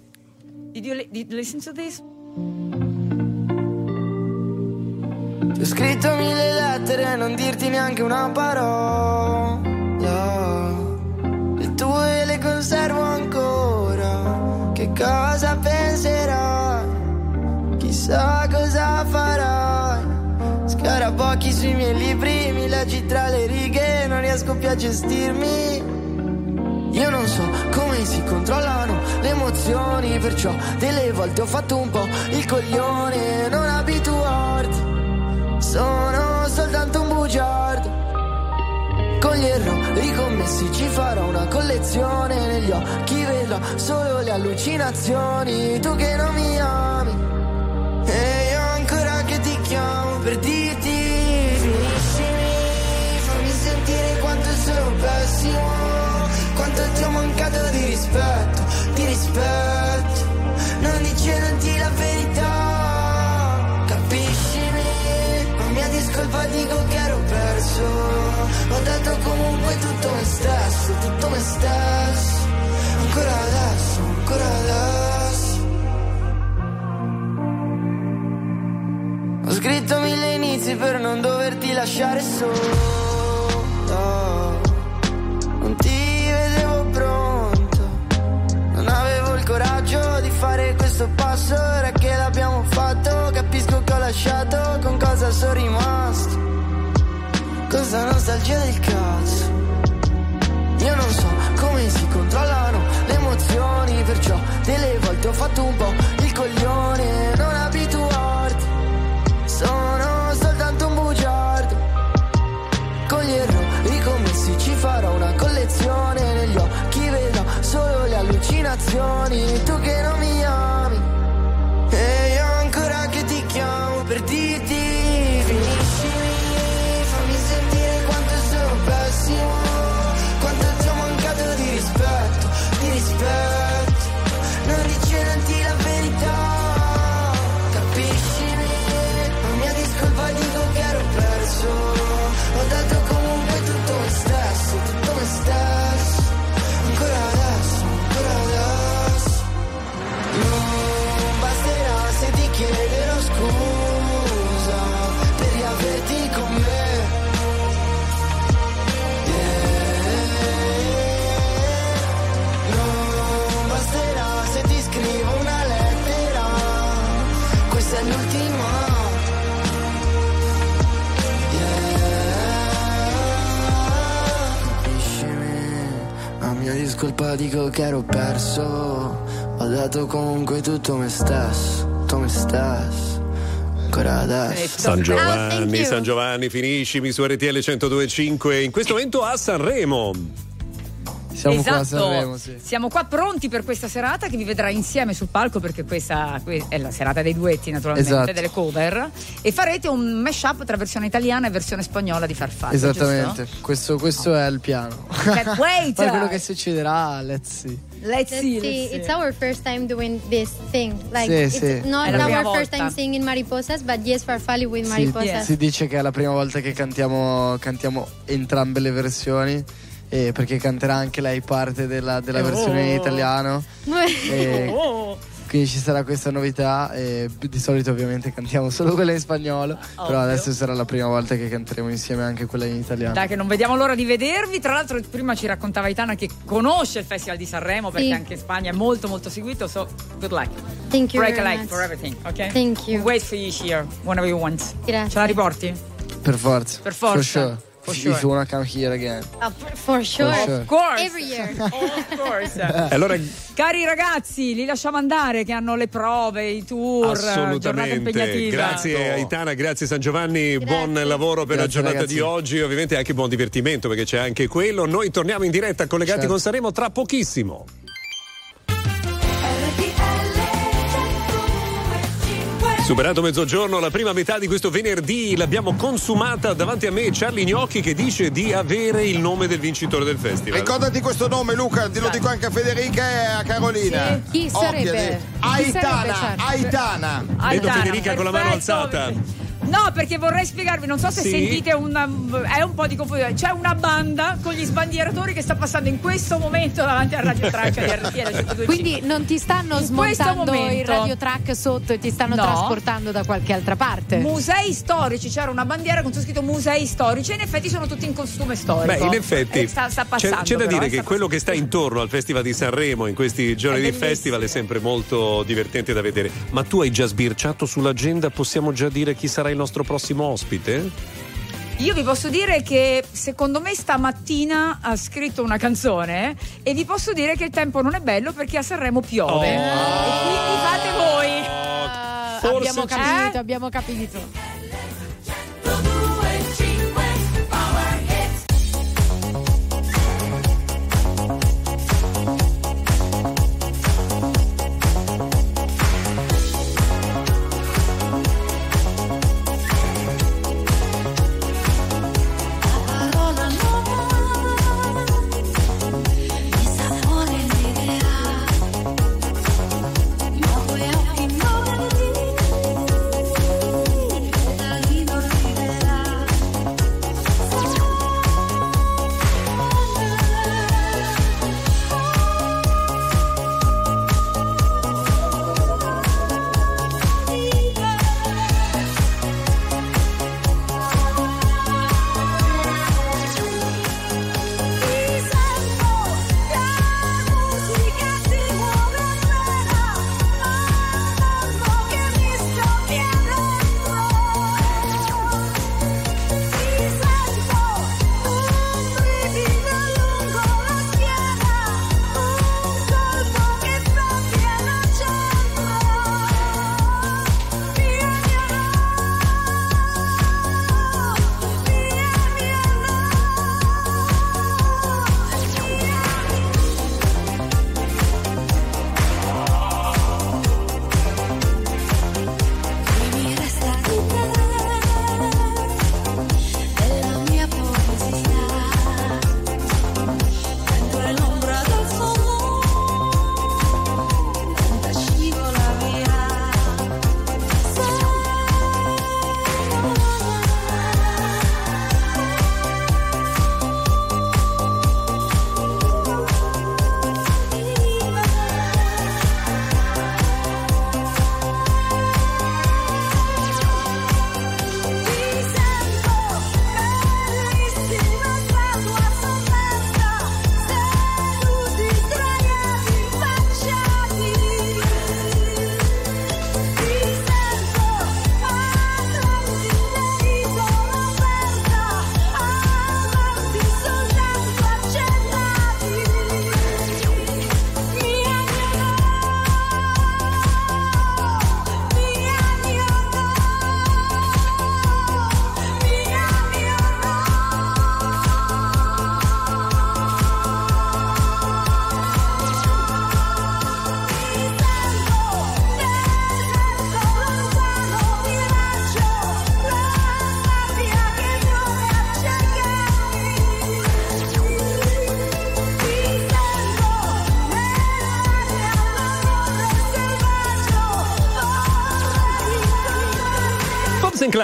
Did you, li- did you listen to this? Ti ho scritto mille lettere e non dirti neanche una parola. Le tue le conservo ancora. Che cosa penserai? Chissà cosa farai. Scarabocchi sui miei libri, mi leggi tra le righe, non riesco più a gestirmi. Io non so come si controllano le emozioni, perciò delle volte ho fatto un po' il coglione, non abituarti. Sono soltanto un bugiardo. Con gli errori commessi ci farò una collezione. Negli occhi vedrò solo le allucinazioni. Tu che non mi ami. E io ancora che ti chiamo per dirti aspetto Non dicendoti la verità. Capiscimi, ma mia discolpa dico che ero perso. Ho dato comunque tutto me stesso, tutto me stesso. Ancora adesso, ancora adesso. Ho scritto mille inizi per non doverti lasciare solo. Passo. Ora che l'abbiamo fatto, capisco che ho lasciato. Con cosa sono rimasto? Questa nostalgia del cazzo. Io non so come si controllano le emozioni, perciò delle volte ho fatto un po' il coglione. Non abituarti, sono soltanto un bugiardo. Con gli errori commessi ci farò una collezione. Negli occhi vedo solo le allucinazioni. Tu che non a mia discolpa dico che ero perso. Ho dato comunque tutto me stesso, tutto me stesso. Ancora adesso. San Giovanni, San Giovanni, finiscimi su RTL 1025. In questo momento a Sanremo. Siamo qua a esatto. Sanremo, sì. Siamo qua pronti per questa serata che vi vedrà insieme sul palco perché questa que- è la serata dei duetti naturalmente, Esatto. delle cover e farete un mashup tra versione italiana e versione spagnola di Farfalla. Esattamente, questo, questo è il piano. Can't wait. Poi quello che succederà, let's see. Let's Let's see, see. let's see. It's our first time doing this thing. Like Sì, it's sì. not our prima first volta. time singing Mariposas, but yes, Farfalli with Mariposas. si dice che è la prima volta che cantiamo, cantiamo entrambe le versioni. Eh, perché canterà anche lei parte della, della versione in Oh. italiano. E quindi ci sarà questa novità. e di solito, ovviamente, cantiamo solo quella in spagnolo. Però Ovvio. adesso sarà la prima volta che canteremo insieme anche quella in italiano. Dai, che non vediamo l'ora di vedervi. Tra l'altro, prima ci raccontava Itana che conosce il Festival di Sanremo perché Sì. anche in Spagna è molto, molto seguito. So, good luck. Thank you Break a leg for everything, ok? Thank you. Wait for you here whenever you want. Grazie. Ce la riporti? Per forza. Per forza. For sure. For If sure. you wanna come here again. Uh, for sure. For sure. Of course. Every year. Of course. E allora, Cari ragazzi, li lasciamo andare che hanno le prove, i tour, giornata assolutamente. impegnativa. Grazie Aitana, grazie San Giovanni, buon lavoro per la Grazie, giornata ragazzi. di oggi. Ovviamente anche buon divertimento perché c'è anche quello. Noi torniamo in diretta collegati Certo. con Sanremo tra pochissimo. Superato mezzogiorno, la prima metà di questo venerdì l'abbiamo consumata davanti a me Charlie Gnocchi che dice di avere il nome del vincitore del festival. Ricordati questo nome, Luca, te lo dico anche a Federica e a Carolina. Sì. Chi sarebbe? Occhiali. Chi sarebbe, Aitana, Charlie? Aitana. Vedo Aitana, Federica con la mano perfetto. alzata. No, perché vorrei spiegarvi, non so se Sì. sentite una, è un po' di confusione. C'è una banda con gli sbandieratori che sta passando in questo momento davanti al radio track di RTL 102.5. Quindi non ti stanno In questo smontando il momento- radio track sotto e ti stanno No. trasportando da qualche altra parte. Musei storici, c'era una bandiera con su scritto musei storici e in effetti sono tutti in costume storico. Beh, in effetti Eh, sta, sta c'è, passando, c'è da però, dire eh, che sta quello che sta intorno al Festival di Sanremo in questi giorni di festival è sempre molto divertente da vedere. Ma tu hai già sbirciato sull'agenda? Possiamo già dire chi sarà il nostro prossimo ospite? Io vi posso dire che secondo me stamattina ha scritto una canzone e vi posso dire che il tempo non è bello perché a Sanremo piove. E quindi fate voi. Eh, abbiamo c'è- capito, abbiamo capito.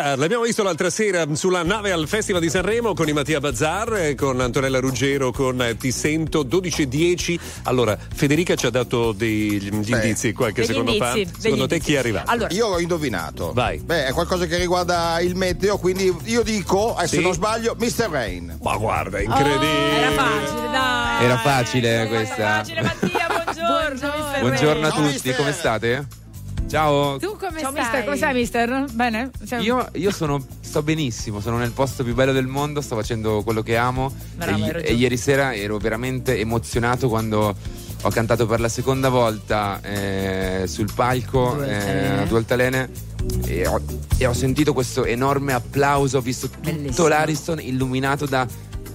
Sinclair, l'abbiamo visto l'altra sera sulla nave al Festival di Sanremo con i Mattia Bazzar, con Antonella Ruggero, con eh, Ti Sento 12.10. Allora, Federica ci ha dato degli indizi qualche Degli secondo fa. indizi, Secondo degli te chi è arrivato? Io l'ho indovinato. Vai. Beh, è qualcosa che riguarda il meteo, quindi io dico, eh, se Sì? non sbaglio, Mr. Rain. Ma guarda, incredibile. Era facile, dai. Era facile questa. Facile, Mattia, buongiorno. mister Buongiorno a tutti, come state? Ciao. Tu come Ciao, mister, come stai, mister? Bene? Sei- Io, io sono, sto benissimo, sono nel posto più bello del mondo, sto facendo quello che amo Bravo, e, e ieri sera ero veramente emozionato quando ho cantato per la seconda volta eh, sul palco eh, a Due Altalene e ho, e ho sentito questo enorme applauso, ho visto tutto Bellissimo. l'Ariston illuminato da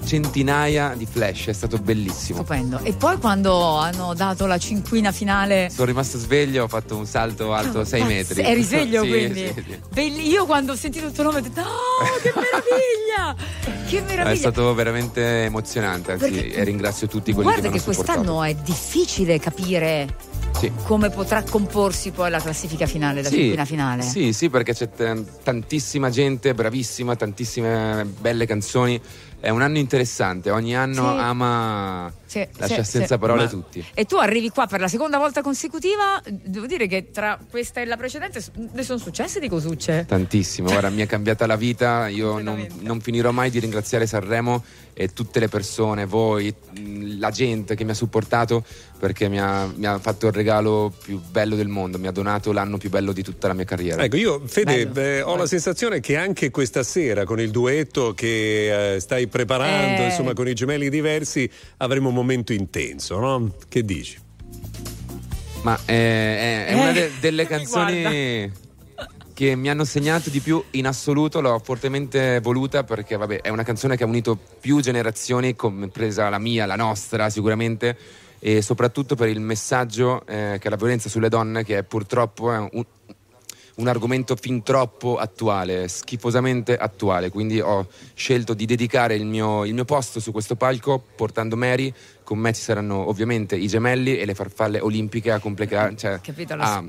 centinaia di flash, è stato bellissimo. Stupendo. E poi quando hanno dato la cinquina finale. Sono rimasto sveglio, ho fatto un salto alto 6 metri. Eri sveglio Sì, quindi? sì, sì. Belli- Io quando ho sentito il tuo nome ho detto: Oh, che meraviglia! che È meraviglia! stato veramente emozionante, anzi, Perché- e ringrazio tutti quelli Guarda che mi che hanno supportato. quest'anno è difficile capire Sì. come potrà comporsi poi la classifica finale, la Sì, cinquina finale. Sì, sì, perché c'è t- tantissima gente bravissima, tantissime belle canzoni. È un anno interessante, ogni anno Sì. ama Sì, lascia sì, senza sì. parole Ma- tutti. E tu arrivi qua per la seconda volta consecutiva. Devo dire che tra questa e la precedente ne sono successe di cosucce. Tantissimo, guarda, mi è cambiata la vita. Io non, non finirò mai di ringraziare Sanremo e tutte le persone, voi, la gente che mi ha supportato perché mi ha, mi ha fatto il regalo più bello del mondo, mi ha donato l'anno più bello di tutta la mia carriera. Ecco, io Fede eh, ho la sensazione che anche questa sera con il duetto che eh, stai preparando, Eh. insomma con i gemelli diversi, avremo un momento intenso, no? Che dici? Ma eh, è, è una Eh, de- delle mi canzoni che mi hanno segnato di più in assoluto, l'ho fortemente voluta perché vabbè, è una canzone che ha unito più generazioni, compresa la mia, la nostra sicuramente, e soprattutto per il messaggio eh, che la violenza sulle donne, che è purtroppo è un, un argomento fin troppo attuale, schifosamente attuale, quindi ho scelto di dedicare il mio, il mio posto su questo palco portando Mary, con me ci saranno ovviamente i gemelli e le farfalle olimpiche a, compleca- cioè, Capito? A-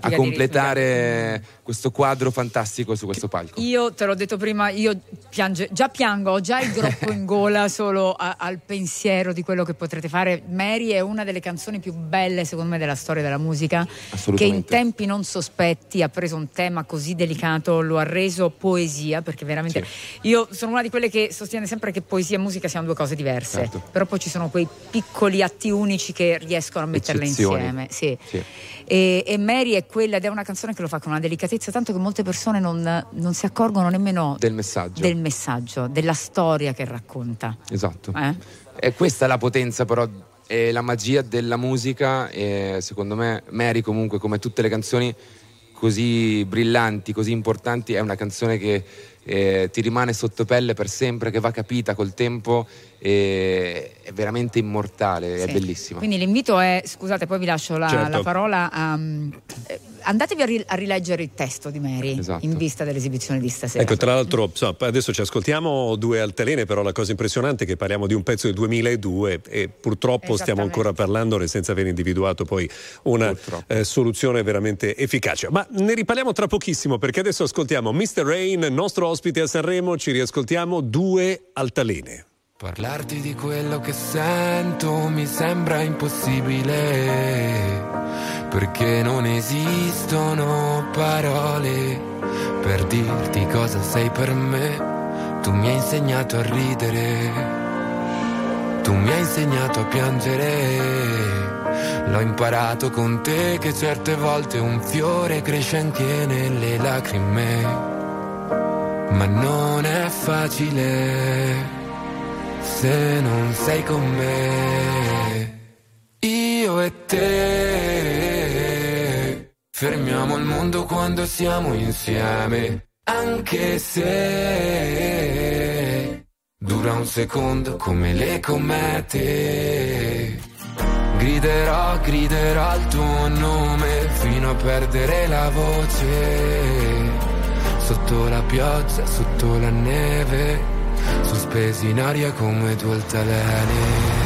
a completare questo quadro fantastico su questo palco. Io te l'ho detto prima, io piange- già piango, ho già il groppo in gola solo a- al pensiero di quello che potrete fare. Mary è una delle canzoni più belle, secondo me, della storia della musica. Che in tempi non sospetti ha preso un tema così delicato, lo ha reso poesia, perché veramente io sono una di quelle che sostiene sempre che poesia e musica siano due cose diverse. Certo. Però poi ci sono quei piccoli atti unici che riescono a metterle insieme. Sì. Sì. E, e Mary è quella ed è una canzone che lo fa con una delicatezza tanto che molte persone non, non si accorgono nemmeno Del messaggio. del messaggio, della storia che racconta. Esatto. Eh? E questa è la potenza però e la magia della musica e secondo me Mary comunque come tutte le canzoni così brillanti, così importanti, è una canzone che eh, ti rimane sotto pelle per sempre, che va capita col tempo è veramente immortale, è Sì. bellissima. Quindi l'invito è, scusate, poi vi lascio la, Certo. la parola. eh, andatevi a, ri- a rileggere il testo di Mary Esatto. in vista dell'esibizione di stasera. Ecco, tra l'altro, insomma, adesso ci ascoltiamo due altalene, però la cosa impressionante è che parliamo di un pezzo del 2002 e purtroppo stiamo ancora parlandone senza aver individuato poi una eh, soluzione veramente efficace. Ma ne riparliamo tra pochissimo perché adesso ascoltiamo Mr. Rain, nostro ospite a Sanremo, ci riascoltiamo due altalene. Parlarti di quello che sento mi sembra impossibile, perché non esistono parole per dirti cosa sei per me. Tu mi hai insegnato a ridere, tu mi hai insegnato a piangere. L'ho imparato con te che certe volte un fiore cresce anche nelle lacrime, ma non è facile se non sei con me. Io e te fermiamo il mondo quando siamo insieme, anche se dura un secondo come le comete. Griderò, griderò il tuo nome fino a perdere la voce. Sotto la pioggia, sotto la neve, sospesi in aria come due altalene.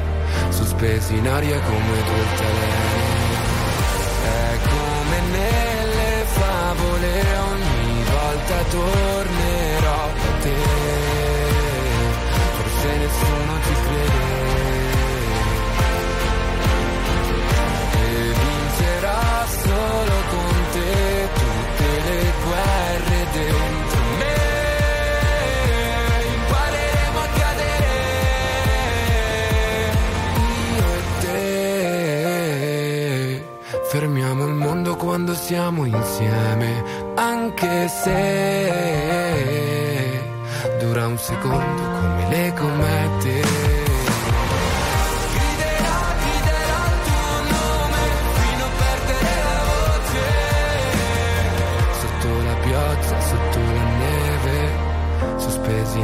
sospesi in aria come due altalene. È come nelle favole, ogni volta tornerò da te. Forse nessuno ci crede. E vincerò solo con quando siamo insieme, anche se dura un secondo come le comete.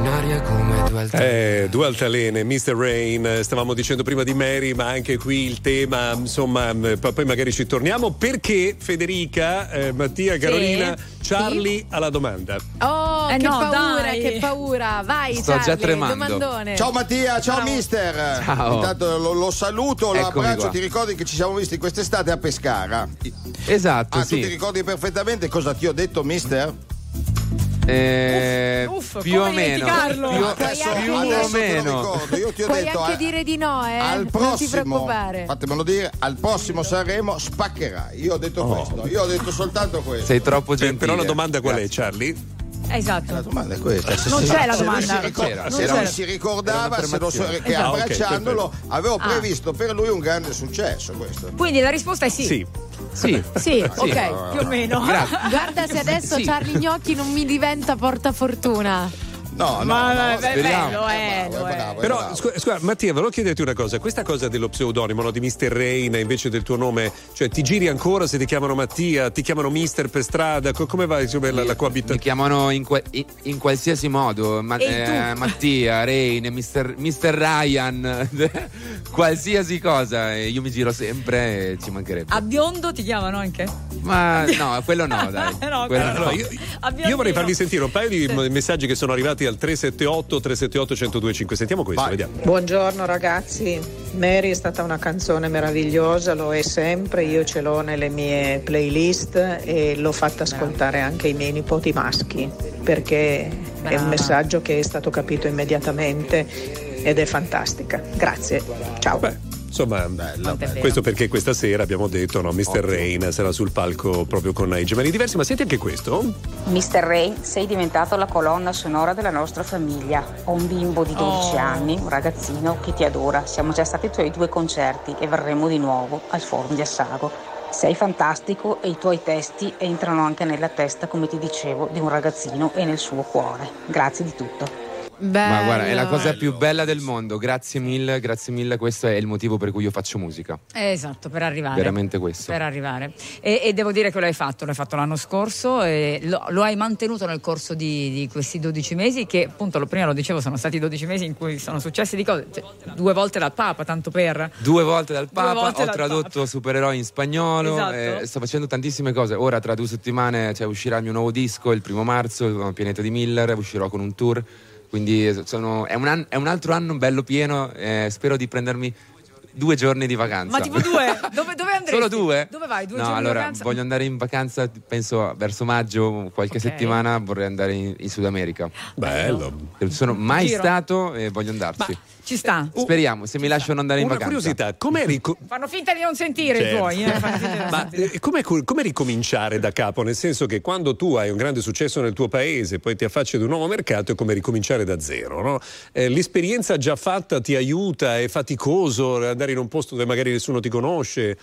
In aria come due altalene. Eh, due altalene, Mr. Rain, stavamo dicendo prima di Mary, ma anche qui il tema, insomma, poi magari ci torniamo perché Federica, eh, Mattia, Carolina, Charlie alla domanda. Oh, Eh che no, paura, dai. che paura. Vai, Sto già Charlie, tremando. domandone. Ciao Mattia, ciao mister. Ciao. Intanto lo, lo saluto, lo Eccomi abbraccio. qua. Ti ricordi che ci siamo visti quest'estate a Pescara? Esatto, Ah, sì. tu ti ricordi perfettamente cosa ti ho detto, mister? Eh, Uff, più come o meno. Più, Adesso, più adesso o te lo meno. ricordo. Io ti ho Puoi detto anche eh, dire di no, eh. al non ti prossimo, preoccupare. fatemelo dire, al prossimo Sanremo spaccherà. Io ho detto questo, io ho detto soltanto questo. Sei troppo gentile. però la domanda qual è. Charlie? Esatto. La domanda è questa. Se, Non se- c'è la domanda. se lui si ricordava se lo so- che Ah, abbracciandolo avevo Ah. previsto per lui un grande successo questo. Quindi la risposta è sì. Sì. Sì. Sì, ok, più o meno. Guarda se adesso Sì. Charlie Gnocchi non mi diventa portafortuna. No, no, Ma no, è no, speriamo. bello, eh, bravo, lo è bravo, è Però, bravo. scu- scusa, Mattia, volevo chiederti una cosa. Questa cosa dello pseudonimo, no, di Mr. Rain invece del tuo nome, cioè ti giri ancora se ti chiamano Mattia, ti chiamano Mister per strada? Co- come va insomma, la, la Mi coabitazione? chiamano in, que- in- in qualsiasi modo, Ma- eh. Mattia, Rain, Mr. Mr. Ryan, qualsiasi cosa, io mi giro sempre e ci mancherebbe. A biondo ti chiamano anche? Ma no, quello no, dai. No, Quello no. Allora, io, io vorrei farvi sentire un paio di m- messaggi che sono arrivati al 378 378 1025. Sentiamo questo, Vai. vediamo. Buongiorno ragazzi, Mary è stata una canzone meravigliosa, lo è sempre, io ce l'ho nelle mie playlist e l'ho fatta ascoltare anche ai miei nipoti maschi perché è un messaggio che è stato capito immediatamente ed è fantastica. Grazie, ciao. Beh, insomma, è vero. questo perché questa sera abbiamo detto, no, Mr. Rain sarà sul palco proprio con i gemelli diversi, ma senti anche questo? Mr. Ray, sei diventato la colonna sonora della nostra famiglia. Ho un bimbo di 12 Oh. anni, un ragazzino che ti adora. Siamo già stati ai tuoi due concerti e verremo di nuovo al Forum di Assago. Sei fantastico e i tuoi testi entrano anche nella testa, come ti dicevo, di un ragazzino e nel suo cuore. Grazie di tutto. Ma guarda, è la Bello. cosa più bella del mondo. Grazie mille, grazie mille. Questo è il motivo per cui io faccio musica. Esatto, per arrivare. Veramente questo. Per arrivare. E, e devo dire che lo hai fatto, l'hai fatto l'anno scorso e lo, lo hai mantenuto nel corso di, di questi 12 mesi che appunto lo- prima lo dicevo sono stati 12 mesi in cui sono successe di cose, cioè, due volte dal Papa, tanto per... Due volte dal Papa, volte ho dal tradotto Papa. supereroi in spagnolo, Esatto. eh, sto facendo tantissime cose. Ora tra due settimane cioè, uscirà il mio nuovo disco, il primo marzo, il Pianeta di Miller, uscirò con un tour. Quindi sono- è, un an- è un altro anno bello pieno, eh, spero di prendermi due giorni di vacanza. Ma tipo due? Dove, dove andresti? Solo due? Dove vai? Due no, giorni allora di vacanza? voglio andare in vacanza, penso verso maggio, qualche Ok. settimana vorrei andare in, in Sud America. Bello. Non sono mai Giro. stato e voglio andarci. Ci sta. Speriamo, se mi lasciano andare in Una vacanza. curiosità, com'è, rico- Fanno finta di non sentire Certo. i tuoi. Eh? Ma eh, com'è, com'è ricominciare da capo? Nel senso che quando tu hai un grande successo nel tuo paese, poi ti affacci ad un nuovo mercato, è come ricominciare da zero. no? Eh, l'esperienza già fatta ti aiuta, è faticoso andare in un posto dove magari nessuno ti conosce.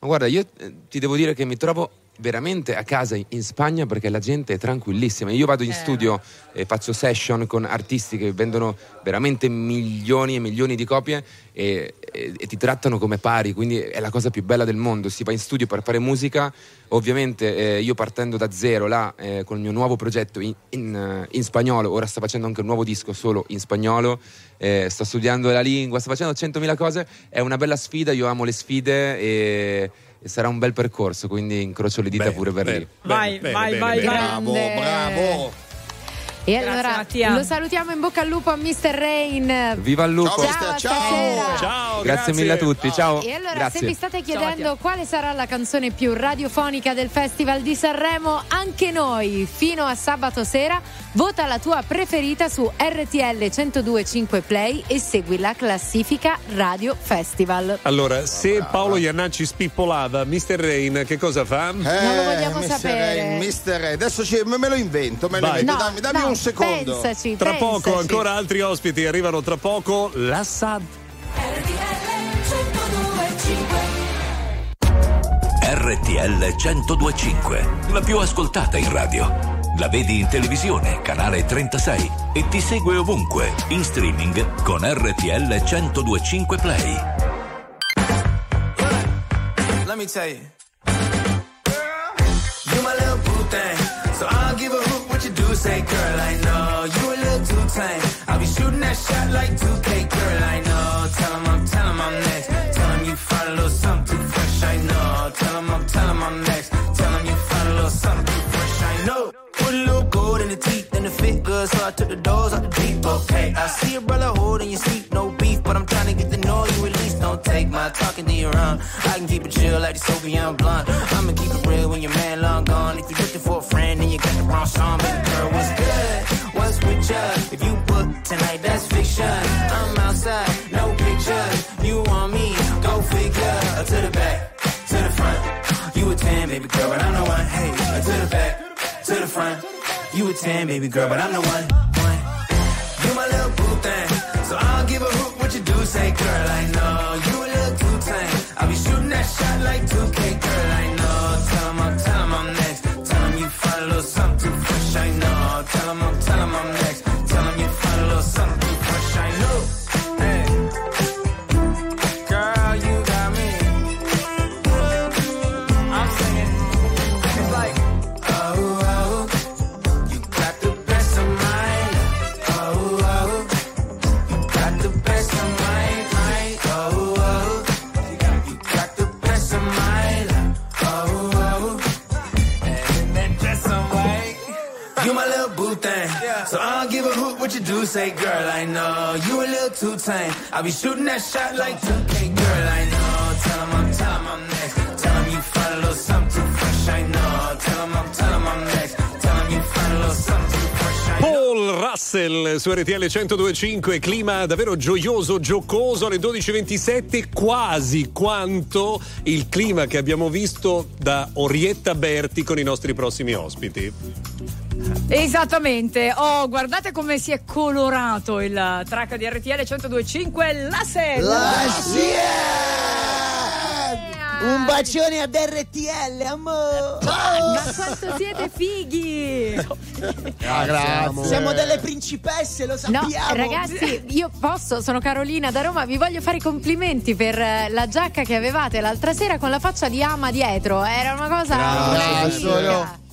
Ma guarda, io eh, ti devo dire che mi trovo veramente a casa in- Spagna perché la gente è tranquillissima. Io vado in studio e faccio session con artisti che vendono veramente milioni e milioni di copie e, e- e ti trattano come pari, quindi è la cosa più bella del mondo. Si va in studio per fare musica, ovviamente eh, io partendo da zero là eh, con il mio nuovo progetto in, in, eh, in spagnolo, ora sto facendo anche un nuovo disco solo in spagnolo, eh, sto studiando la lingua, sto facendo 100.000 cose, è una bella sfida, io amo le sfide e, e sarà un bel percorso, quindi incrocio le dita pure per lì. Vai, vai, vai, Bravo, grande. bravo. E Grazie, allora Mattia. lo salutiamo in bocca al lupo a Mr. Rain. Viva il lupo! Ciao, stasera. Ciao, grazie, mille a tutti, ciao. E allora, grazie. se vi state chiedendo quale sarà la canzone più radiofonica del Festival di Sanremo, anche noi, fino a sabato sera, vota la tua preferita su RTL 1025 Play e segui la classifica Radio Festival. Allora, se Paolo Iannacci spippolava, Mr. Rain che cosa fa? Non lo vogliamo Mr. sapere. Rain, Mr. Rain. Adesso ci- me lo invento, me lo invento. No, dammi dammi no, un secondo. pensaci, Tra pensaci. poco ancora altri ospiti arrivano tra poco. La SAD. RTL 1025, la più ascoltata in radio. La vedi in televisione, canale 36 e ti segue ovunque, in streaming con RTL 1025 Play. Let me tell you. You my little boo thing. Say, girl. I know you a little too tame. I'll be shooting that shot like 2K, girl. I know. Tell 'em I'm, tell 'em I'm next. Tell 'em you find a little something fresh. I know. Tell 'em I'm, tell 'em I'm next. Tell 'em you find a little something fresh. I know. Put a little gold in the teeth and the fit good, so I took the doors out the deep. Okay, I see a brother holding your seat, no beef, but I'm trying to get the noise you at least. Don't take my talking to your own. I can keep it chill like the Soviet blunt. I'ma keep it real when your man long gone. If you're song. Baby girl, what's good? What's with you? If you book tonight, that's fiction. I'm outside, no pictures. You want me? Go figure. To the back, to the front. You a 10, baby girl, but I'm the one. Hey, to the back, to the front. You a 10, baby girl, but I'm the one. You my little boo thing. So I'll give a hoot what you do say, girl. I know you a little too tame. I'll be shooting that shot like 2K, you do say, girl. I know you a little too tame. I'll be shooting that shot like 2K, girl. I know. Tell 'em I'm, 'em I'm next. Tell 'em you find a little something too fresh. I know. Tell 'em I'm, tell 'em I'm next. Tell 'em you find a little something. Paul Russell su RTL 1025, clima davvero gioioso, giocoso alle 12.27, quasi quanto il clima che abbiamo visto da Orietta Berti con i nostri prossimi ospiti. Esattamente. Oh, guardate come si è colorato il track di RTL 1025 la serie. Un bacione ad RTL, amore. Ma quanto siete fighi! Siamo delle principesse, lo No, sappiamo. ragazzi, io posso, sono Carolina da Roma, vi voglio fare i complimenti per eh, la giacca che avevate l'altra sera con la faccia di ama dietro. Era una cosa Grazie.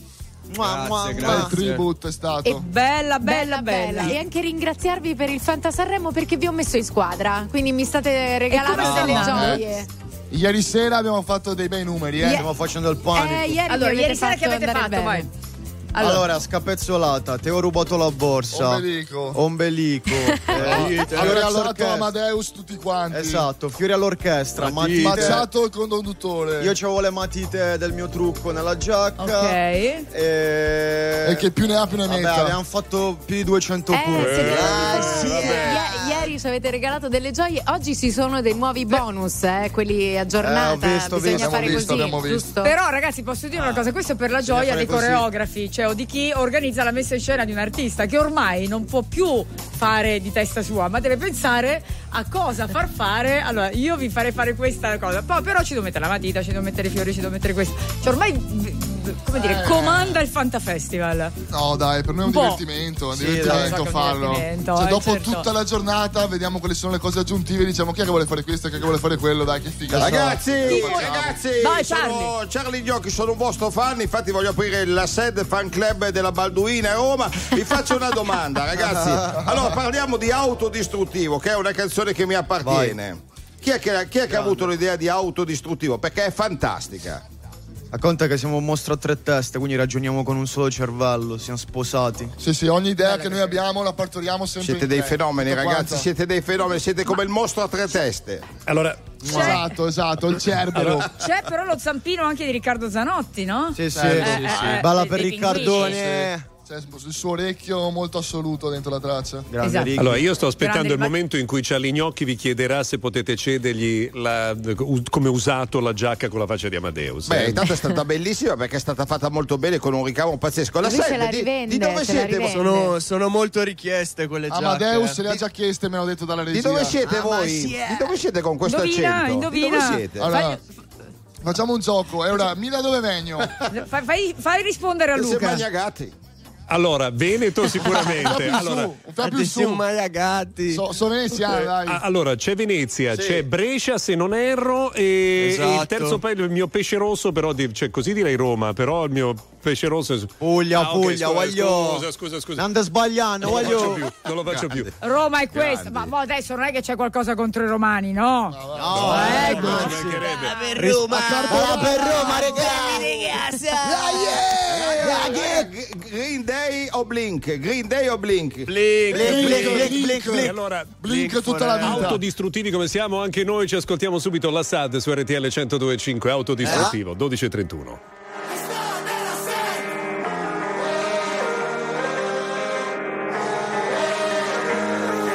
Mua, mua, Grazie, mua. Il tributo è stato. E bella, bella, bella, bella. E anche ringraziarvi per il Fanta Sanremo perché vi ho messo in squadra. Quindi mi state regalando delle gioie. Ieri sera abbiamo fatto dei bei numeri, eh. Ie- Stiamo facendo il Eh, panico. ieri Allora, ieri sera che avete fatto? bene. Vai. Allora. Allora, scapezzolata, ti ho rubato la borsa. Ombelico. Ombelico. eh, fiori alzato all'orchestra. Amadeus tutti quanti. Esatto, fiori all'orchestra. Matite. Macciato il conduttore. Io avevo le matite del mio trucco nella giacca. Ok. E... E che più ne ha più ne Vabbè, metta. abbiamo fatto più di 200 Eh, punti. siete- Ah, sì. Ie- Ieri ci avete regalato delle gioie, oggi ci sono dei nuovi bonus, eh, quelli aggiornata. Eh, ho visto, Bisogna visto. fare Abbiamo visto, così, abbiamo visto. giusto? Però ragazzi posso dire una cosa, questo è per la gioia dei così. coreografi, cioè o di chi organizza la messa in scena di un artista che ormai non può più fare di testa sua, ma deve pensare a cosa far fare. Allora, io vi farei fare questa cosa, poi però ci devo mettere la matita, ci devo mettere i fiori, ci devo mettere questo. Cioè ormai come dire, Eh. comanda il Fanta Festival. No, dai, per noi è un Un divertimento, è un Sì, divertimento dai, so farlo. divertimento, Cioè, eh, dopo certo. tutta la giornata vediamo quali sono le cose aggiuntive, diciamo chi è che vuole fare questo, chi è che vuole fare quello, dai, che figa. Ragazzi, facciamo. ragazzi, Vai, sono Charlie Gnocchi, sono un vostro fan, infatti voglio aprire la sede fan club della Balduina a Roma. Vi faccio una domanda, ragazzi. Allora, parliamo di autodistruttivo, che è una canzone che mi appartiene. Chi è che, chi è che ha avuto l'idea di autodistruttivo? Perché è fantastica. A conta che siamo un mostro a tre teste, quindi ragioniamo con un solo cervello, siamo sposati. Sì, sì, ogni idea che noi abbiamo la partoriamo sempre Siete in dei tre. fenomeni, ragazzi, quanta. siete dei fenomeni, siete come il mostro a tre teste. Allora, Esatto, esatto, il cerbero. C'è però lo zampino anche di Riccardo Zanotti, no? Sì, sì. Eh, sì, sì, sì. eh, Balla dei- per Riccardone. C'è il suo orecchio molto assoluto dentro la traccia. Grande Esatto. Allora, io sto aspettando Grande, il momento in cui Charlie Gnocchi vi chiederà se potete cedergli la- come usato la giacca con la faccia di Amadeus. Beh, eh. intanto è stata bellissima perché è stata fatta molto bene con un ricavo pazzesco. La Lui se sede la di, rivende, di dove siete rivende. Sono, sono molto richieste quelle giacche. Amadeus se le ha già chieste, me l'hanno detto dalla regia. Di dove siete Ah, voi? sì, eh. Di dove siete con questo Indovina, accento? indovina. Di dove siete? Allora, facciamo un gioco. È ora, Mila dove vengo? Fai, fai- fai rispondere a Luca. magnagati. Allora, Veneto sicuramente. allora, po' più su. Siamo ragazzi. So, so veneziano, dai. a- allora, c'è Venezia, Sì. c'è Brescia se non erro e, e il Esatto. terzo paese, il mio pesce rosso, però cioè, così direi Roma, però il mio pesce rosso è... Puglia, Ah, Puglia, scusa, voglio. Scusa, scusa, scusa. Non anda sbagliando, Non lo faccio voglio. più, non lo faccio più. Roma è questa, ma boh, adesso non è che c'è qualcosa contro i romani, no? No, Eh, ecco. Ci mancherebbe. Per Roma, Balla per Roma, ragazzi. Green Day o Blink? Green Day o Blink? Blink, blink, blink, blink, blink. allora, Blink tutta la vita. autodistruttivi come siamo anche noi, ci ascoltiamo subito la SAD su RTL 1025, autodistruttivo, 12.31.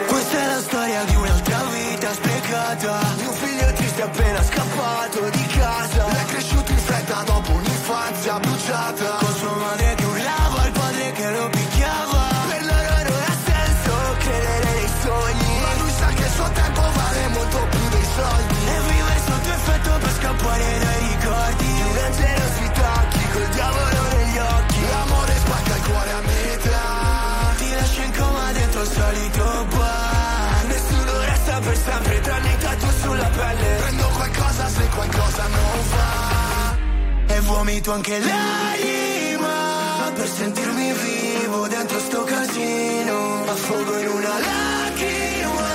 Questa è la storia di un'altra vita sprecata Di un figlio triste appena scappato di casa È cresciuto in un'infanzia bruciata. Con sua madre che urlava, il padre che lo picchiava. Per loro non ha senso credere nei sogni. Ma lui sa che il suo tempo vale molto più dei soldi. E vive sotto effetto per scappare dai ricordi. Di una generosità chi col diavolo negli occhi. L'amore spacca il cuore a metà. Ti lascia in coma dentro il solito bar Nessuno resta per sempre tranne i tatu sulla pelle. Prendo qualcosa se qualcosa non va vomito anche l'anima. Per sentirmi vivo dentro sto casino Affogo in una lacrima.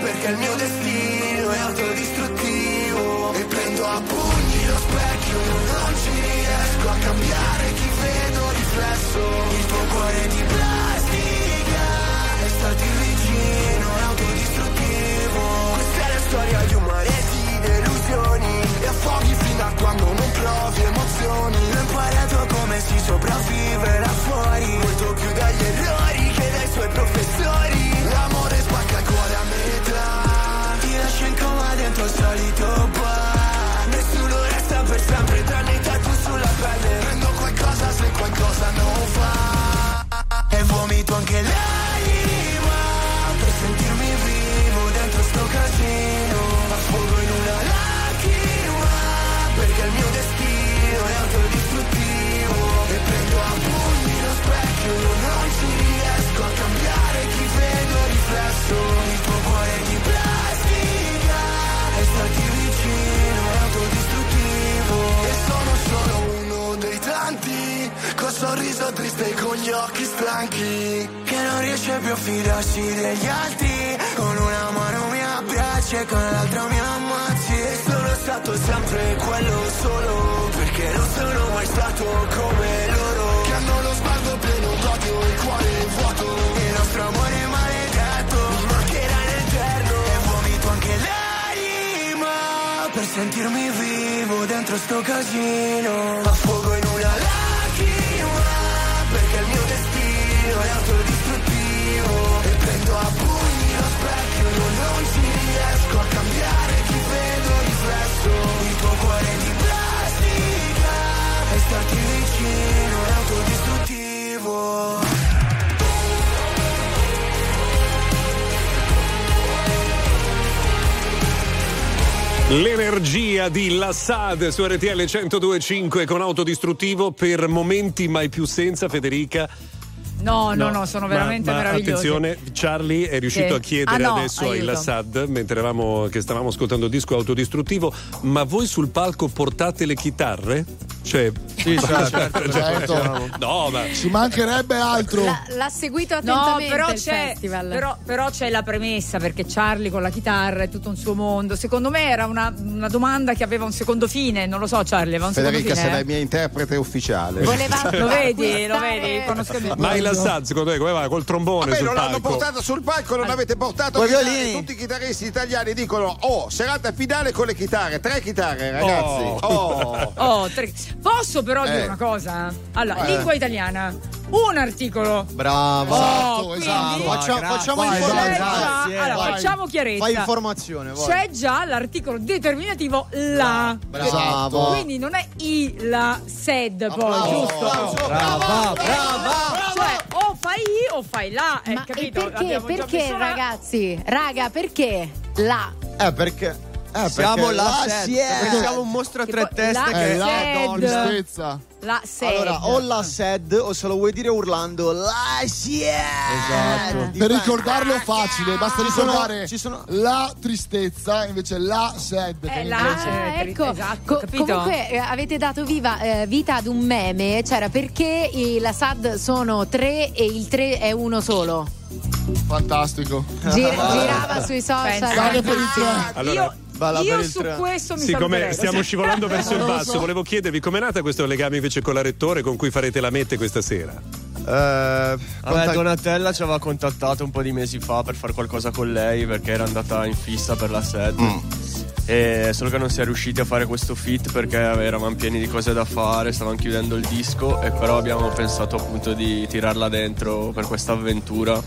Perché il mio destino è autodistruttivo. E prendo a pugni lo specchio Non ci riesco a cambiare chi vedo riflesso. Il tuo cuore di plastica E starti affoghi fino a quando non provi emozioni. Ho imparato come si sopravvive là fuori Molto più dagli errori che dai suoi professori. L'amore spacca il cuore a metà. Ti lascia in coma dentro il solito bar. Nessuno resta per sempre tranne i tatu sulla pelle. Prendo qualcosa se qualcosa non va E vomito anche l'anima sorriso triste con gli occhi stanchi Che non riesce più a fidarsi degli altri. Con una mano mi abbracci e con l'altra mi ammazzi. E sono stato sempre quello solo Perché non sono mai stato come loro. Che hanno lo sguardo pieno d'odio, e il cuore vuoto. Il nostro amore maledetto Mi Mancherà all'interno E vomito anche l'anima Per sentirmi vivo dentro sto casino. Di Lassad su RTL 1025 con autodistruttivo per momenti mai più senza Federica. No, no, no, sono veramente ma meravigliosi. Attenzione, Charlie è riuscito Che? a chiedere Ah, no, adesso ai aiuto. Lassad mentre eravamo, che stavamo ascoltando il disco autodistruttivo, ma voi sul palco portate le chitarre? Cioè, Sì, certo, certo. No, ma Ci mancherebbe altro. La- l'ha seguito No, attentamente però il c'è, festival. però, però c'è la premessa perché Charlie con la chitarra è tutto un suo mondo. Secondo me era una, una domanda che aveva un secondo fine. Non lo so, Charlie, aveva un Federica secondo sei fine. la mia interprete ufficiale. lo vedi, lo vedi? Conosco mio ma il Lassad, secondo te, come va? Col trombone Vabbè, sul non l'hanno palco? portata sul palco, non avete portato chitarre. violini. Tutti i chitarristi italiani dicono: Oh, serata finale con le chitarre, tre chitarre, ragazzi. Oh. Oh. Oh, tre- Posso però dire Eh. una cosa? Allora, Eh. lingua italiana, un articolo. Bravo. Oh, Esatto, quindi- esatto. Faccia- grazie. facciamo Vai, informazione. già, Grazie, allora, vai. facciamo chiarezza. Fai informazione, vai. C'è già l'articolo determinativo la. Bravo. Quindi non è i, la, sed poi, giusto? applauso. Brava, brava. Cioè, o fai i o fai la. Eh, Ma e capito? perché, perché ragazzi? Raga, perché la? Eh, perché? Eh, Siamo la è- perché siamo un mostro a tre poi- teste la- che Eh, la Sed. tristezza. La sed. Allora, o la SED o se lo vuoi dire urlando la si è. Esatto. Per ricordarlo facile, basta Ci sono- ricordare ci sono- la tristezza, invece la sed. che Eh, la- inglese- Eh, Ah, ecco, esatto, Co- capito? comunque eh, avete dato viva, eh, vita ad un meme, c'era perché i- la SAD sono tre e il tre è uno solo. Fantastico. Gir- girava sui social. State per il tre. Allora, io Balla io su questo mi Siccome stiamo scivolando verso il basso, so. volevo chiedervi com'è nata questo legame invece con la rettore con cui farete la mette questa sera? Eh, Vabbè, Vabbè, Donatella ci aveva contattato un po' di mesi fa per fare qualcosa con lei perché era andata in fissa per la set. E solo che non si è riusciti a fare questo fit perché eravamo pieni di cose da fare, stavamo chiudendo il disco e però abbiamo pensato appunto di tirarla dentro per questa avventura.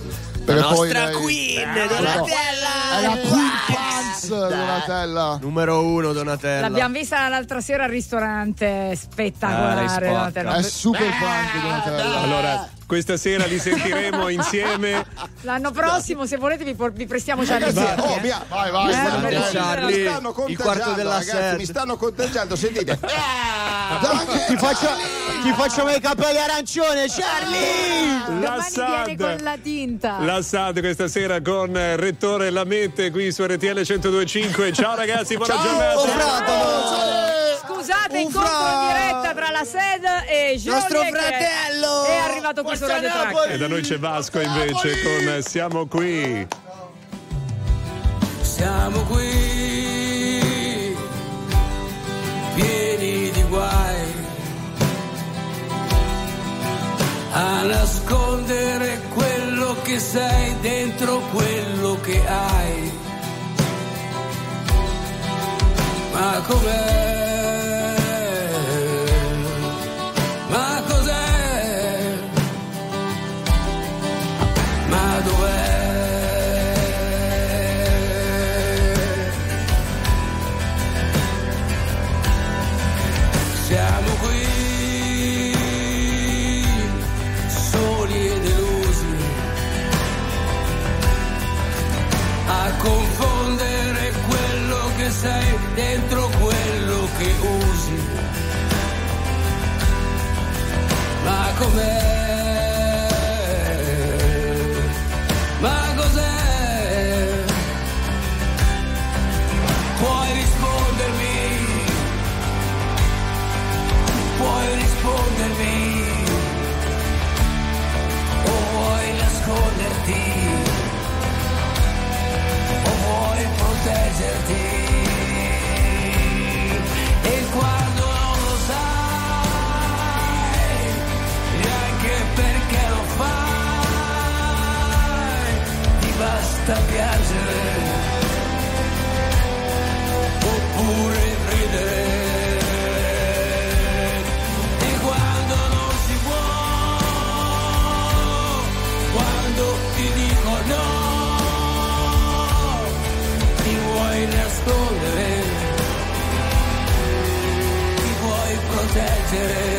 Perché la poi nostra lei- queen, È Donatella! la Queen Pants, Donatella. Numero uno Donatella. L'abbiamo vista l'altra sera al ristorante, Ah, spettacolare. spacca. Donatella. È super punk, Donatella. Allora, questa sera li sentiremo insieme. L'anno prossimo, se volete, vi, por- vi prestiamo già Ragazzi, le oh, mia- Vai, vai. Eh, vai. Charlie, mi stanno il quarto contagiando, della ragazzi, set. mi stanno contagiando, sentite. Ti faccio, ti facciamo i capelli arancione, Charlie! Lassad. viene con la tinta. La SAD questa sera con Rettore Lamette qui su RTL 1025. Ciao ragazzi, buona Oh, giornata. fratello! Scusate, Un incontro fra- in diretta tra la SED e Jolie Nostro fratello! È arrivato Forza Radio! Track. E da noi c'è Vasco invece con Siamo qui. Siamo qui, pieni di guai, a nascondere quello che sei dentro quello che hai. Ma com'è? Ma seré.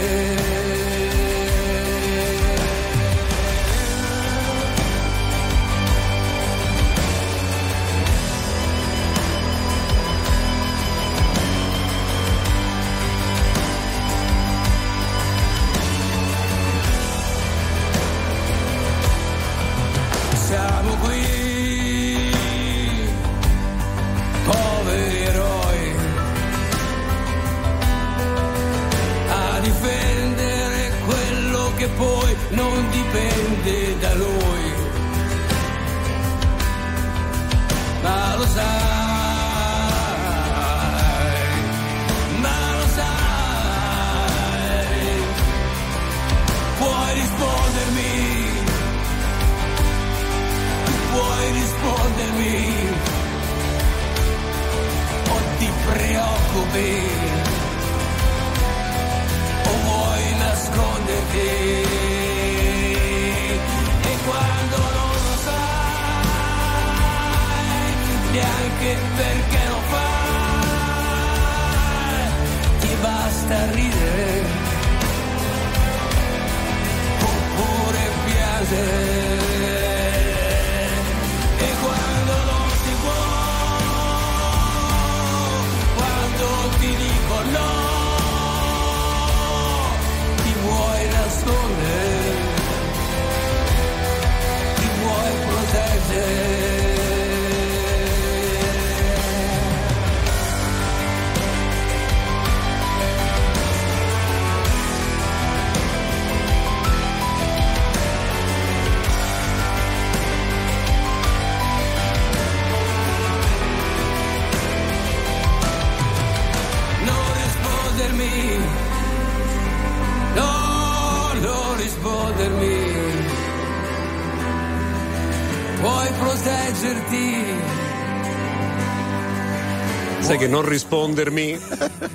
Non rispondermi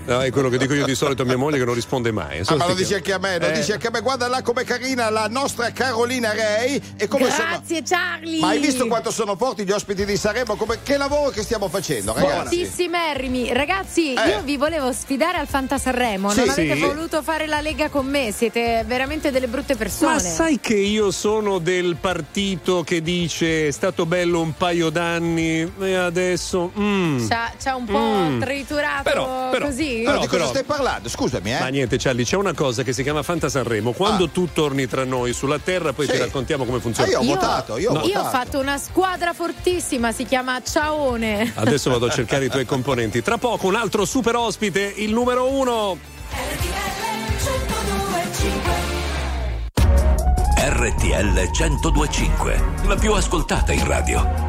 no, è quello che dico io di solito a mia moglie che non risponde mai. Ah, ma lo dici anche a me, lo Eh. dici anche a me. Guarda là com'è carina la nostra Carolina Rei. E come sono. Grazie Charlie. Ma hai visto quanto sono forti gli ospiti di Sanremo? Come- Che lavoro che stiamo facendo, ragazzi? Fortissimerrimi. Ragazzi, Eh. io vi volevo sfidare al Fanta Sanremo. Sì, non avete sì. voluto fare la lega con me. Siete veramente delle brutte persone. Ma sai che io sono del partito che dice è stato bello un paio d'anni e adesso... mm. C'ha, c'ha un po' Mm. triturato Però, però, così? Però, di cosa però- stai parlando? Scusami, eh. Ma niente, Charlie, c'è una cosa che si chiama Fanta Sanremo. Quando tu torni tra noi sulla terra, poi Sì. ti raccontiamo come funziona. Ah, io ho Io- votato, io ho No. Io ho votato. fatto una squadra fortissima, si chiama Ciaone. Adesso vado a cercare i tuoi componenti. Tra poco un altro super ospite, il numero uno. RTL 1025, la più ascoltata in radio.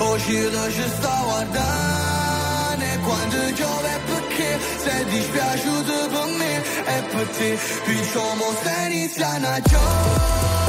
Oggi lo ci sta guardando E quando piove è perché sei dispiaciuto per me E per te Diciamo se iniziano a giovere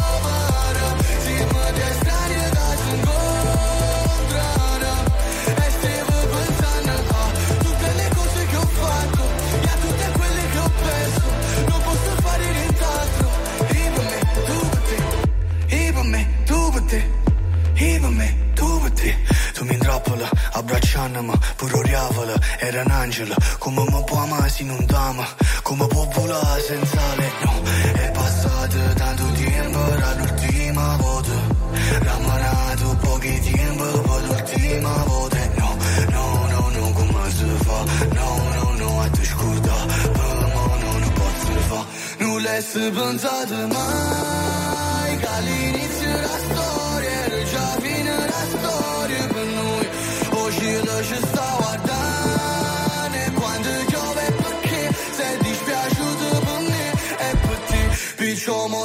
abbracciandomi Pure oriavola, era un angelo. Come mi può amare se non t'ama Come può volare senza le no È passato tanto tempo dall'ultima volta. Ramanato pochi tempo poi l'ultima volta. No, no, no, no, come si fa? No, no, no, a te scorda Per no, non posso fa? Non l'hai pensato mai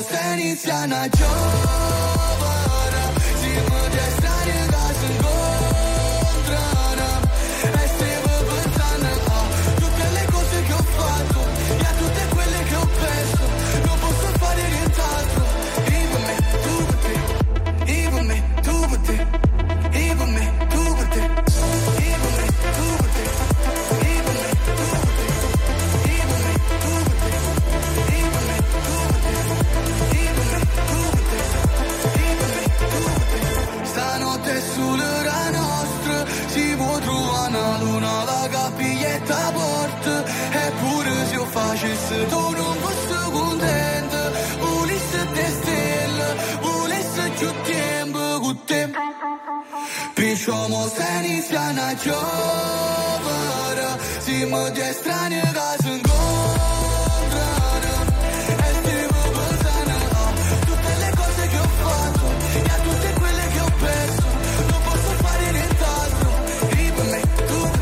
se inizia una giovane 发誓死都容不是孤单的，无力是得死了，无力是就天不孤单。比说莫塞尼萨那就不得，寂寞的三年大成功。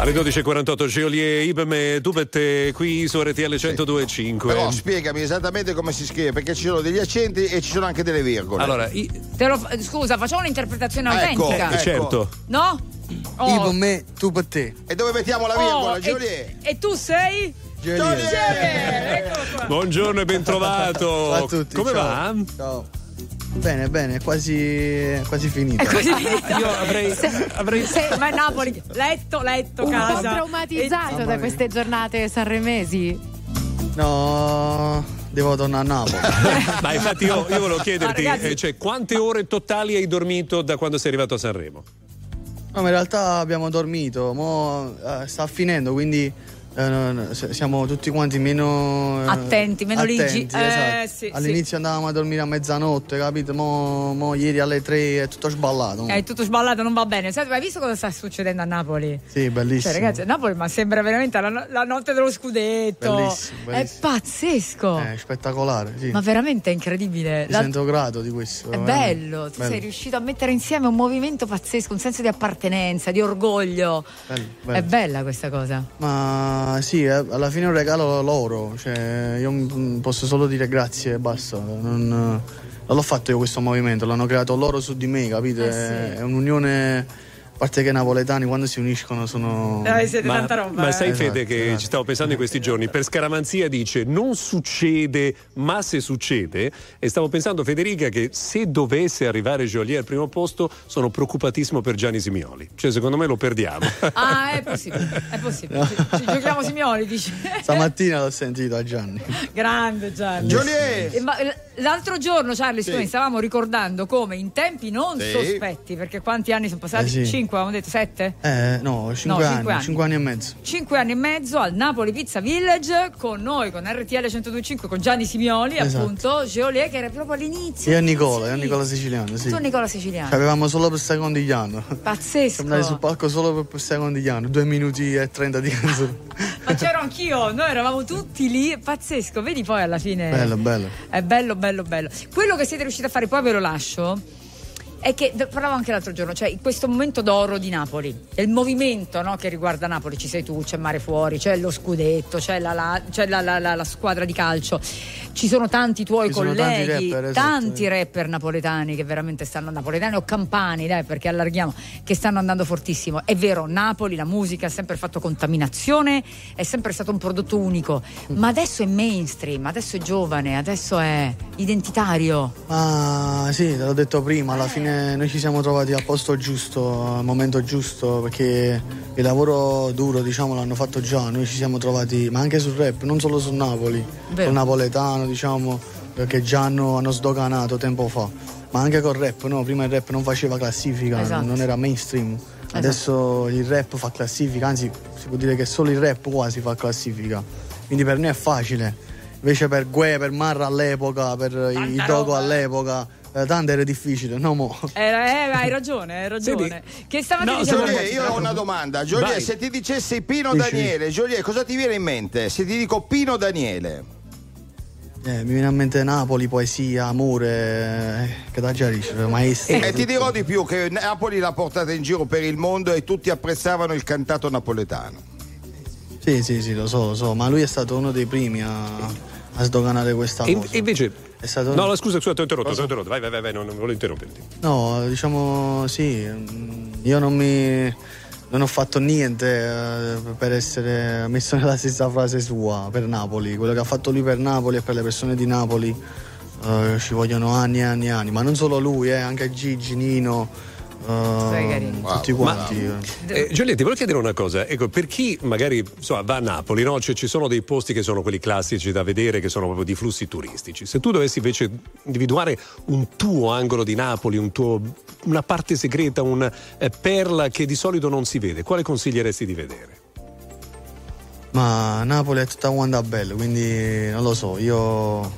Alle 12.48 Geolier Ibeme Dubette qui su RTL 102.5. Però spiegami esattamente come si scrive, perché ci sono degli accenti e ci sono anche delle virgole. Allora, i- Te lo scusa, facciamo un'interpretazione Ecco, autentica. ecco. certo. No? Oh. Io per me, tu per te. E dove mettiamo la virgola, Oh, Geolier? e, e tu sei? Geolier. Eccolo qua. Buongiorno e bentrovato. Ciao a tutti. Come ciao. va? Ciao. Bene, bene, quasi, quasi finito. È così finito. Io avrei- Se- avrei- se- ma Napoli, letto, letto, Un po' casa. traumatizzato Mamma da queste giornate sanremesi. No, devo tornare a Napoli. Ma infatti io, io volevo chiederti, ragazzi- eh, cioè, quante ore totali hai dormito da quando sei arrivato a Sanremo? No, ma in realtà abbiamo dormito, mo eh, sta finendo, quindi eh, siamo tutti quanti meno eh, Attenti, meno ligi. attenti, Eh, esatto. sì, All'inizio andavamo a dormire a mezzanotte, capito? Mo, mo ieri alle tre è tutto sballato. mo. È tutto sballato, non va bene. Senti, ma hai visto cosa sta succedendo a Napoli? Sì, bellissimo. Cioè, ragazzi, Napoli ma sembra veramente la, la notte dello scudetto. Bellissimo, bellissimo. È pazzesco. È spettacolare, sì. Ma veramente è incredibile. Mi La- sento grato di questo. È bello, tu Bello, sei riuscito a mettere insieme un movimento pazzesco, un senso di appartenenza, di orgoglio. bello, bello. È bella questa cosa. Ma sì, eh, alla fine è un regalo loro, cioè io posso solo dire grazie e basta. Non, non l'ho fatto io questo movimento, l'hanno creato loro su di me, capite? Eh sì. È un'unione, parte che i napoletani quando si uniscono sono... Eh, siete Ma, tanta roba. ma eh. sai Esatto, Fede che esatto. ci stavo pensando in questi giorni, per scaramanzia dice non succede, ma se succede, e stavo pensando Federica che se dovesse arrivare Joliet al primo posto sono preoccupatissimo per Gianni Simioli, cioè secondo me lo perdiamo. Ah, è possibile, è possibile. Ci, ci giochiamo Simioli, dici. Stamattina l'ho sentito a Gianni. Grande Gianni. Joliet! Eh, ma, eh, L'altro giorno, Charlie, Sì. stavamo ricordando come in tempi non Sì. sospetti, perché quanti anni sono passati? Eh sì. Cinque, avevamo detto sette? Eh, no, 5 cinque anni, anni. 5 anni e mezzo. Cinque anni e mezzo al Napoli Pizza Village con noi, con RTL 1025, con Gianni Simioli, Esatto. appunto, Geolier che era proprio all'inizio. Io e Nicola, io e Sì. Nicola Siciliano, sì. Tu Nicola Siciliano. Ci avevamo solo per secondigliano. Pazzesco. Siamo andati sul palco solo per, per secondigliano, 2 minuti e 30 di canzone. Ma c'ero anch'io, noi eravamo tutti lì, pazzesco. Vedi poi alla fine. bello, bello. È bello, bello, bello. Quello che siete riusciti a fare, poi ve lo lascio. È che parlavo anche l'altro giorno, cioè questo momento d'oro di Napoli, il movimento no, che riguarda Napoli, ci sei tu, c'è Mare Fuori, c'è lo scudetto, c'è la, la- c'è la- la- la- la squadra di calcio, ci sono tanti tuoi Ci colleghi, tanti rapper, esatto. tanti rapper napoletani che veramente stanno, napoletani o campani, dai, perché allarghiamo, che stanno andando fortissimo. È vero, Napoli, la musica ha sempre fatto contaminazione, è sempre stato un prodotto unico, ma adesso è mainstream, adesso è giovane, adesso è identitario. Ma sì, te l'ho detto prima, alla fine noi ci siamo trovati al posto giusto, al momento giusto, perché il lavoro duro, diciamo, l'hanno fatto già, noi ci siamo trovati, ma anche sul rap, non solo su Napoli, Vero. col napoletano, diciamo, che già hanno, hanno sdoganato tempo fa. Ma anche col rap, no? Prima il rap non faceva classifica, Esatto. non era mainstream. Adesso il rap fa classifica, anzi si può dire che solo il rap quasi fa classifica. Quindi per noi è facile. Invece per Gue, per Marra all'epoca, per i Tanta Dogo roba. all'epoca, eh, tanto era difficile, no mo. Era- eh, hai ragione, hai ragione. Che stamattina No, diciamo- Joliet, io ho una domanda. Joliet, se ti dicessi Pino Dici. Daniele, Joliet, cosa ti viene in mente? Se ti dico Pino Daniele. Eh, mi viene a mente Napoli, poesia, amore, eh, che da già dice, maestro. E ti dirò di più che Napoli l'ha portata in giro per il mondo e tutti apprezzavano il cantato napoletano. Sì, sì, sì, lo so, lo so, ma lui è stato uno dei primi a, a sdoganare questa E, cosa. e invece. È stato- No, scusa, scusa, ti ho interrotto, interrotto. Vai, vai, vai, vai, non, non volevo interromperti. No, diciamo sì, mm, io non mi non ho fatto niente eh, per essere messo nella stessa frase sua per Napoli. Quello che ha fatto lui per Napoli e per le persone di Napoli eh, ci vogliono anni e anni e anni, ma non solo lui, eh, anche Gigi, Nino, eh, tutti quanti. Eh, Giulia, ti volevo chiedere una cosa. Ecco, per chi magari insomma, va a Napoli, no? Cioè, ci sono dei posti che sono quelli classici da vedere, che sono proprio di flussi turistici. Se tu dovessi invece individuare un tuo angolo di Napoli, un tuo- una parte segreta, una eh, perla che di solito non si vede, quale consiglieresti di vedere? Ma Napoli è tutta quanta bella, quindi non lo so, io,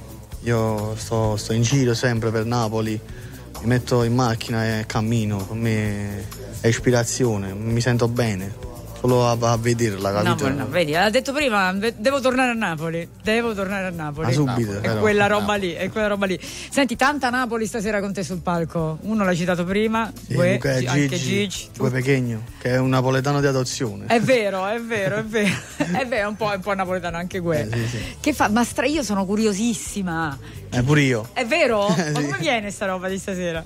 io sto, sto in giro sempre per Napoli, mi metto in macchina e cammino, per è ispirazione, mi sento bene, solo a, a vederla, capito? Napoli, no, vedi, ha detto prima, devo tornare a Napoli, devo tornare a Napoli. Ma subito, È però. quella roba lì, è quella roba lì. Senti, tanta Napoli stasera con te sul palco. Uno l'ha citato prima, Sì, due, Luca Gi- e anche Gigi, Gigi. Gue Pechegno, che è un napoletano di adozione. È vero, è vero, è vero. è vero, è un po', è un po' napoletano anche Gue. Eh, sì, sì. Che fa? Ma stra- io sono curiosissima. Eh, pure io. È vero? Eh, Ma sì. come viene sta roba di stasera?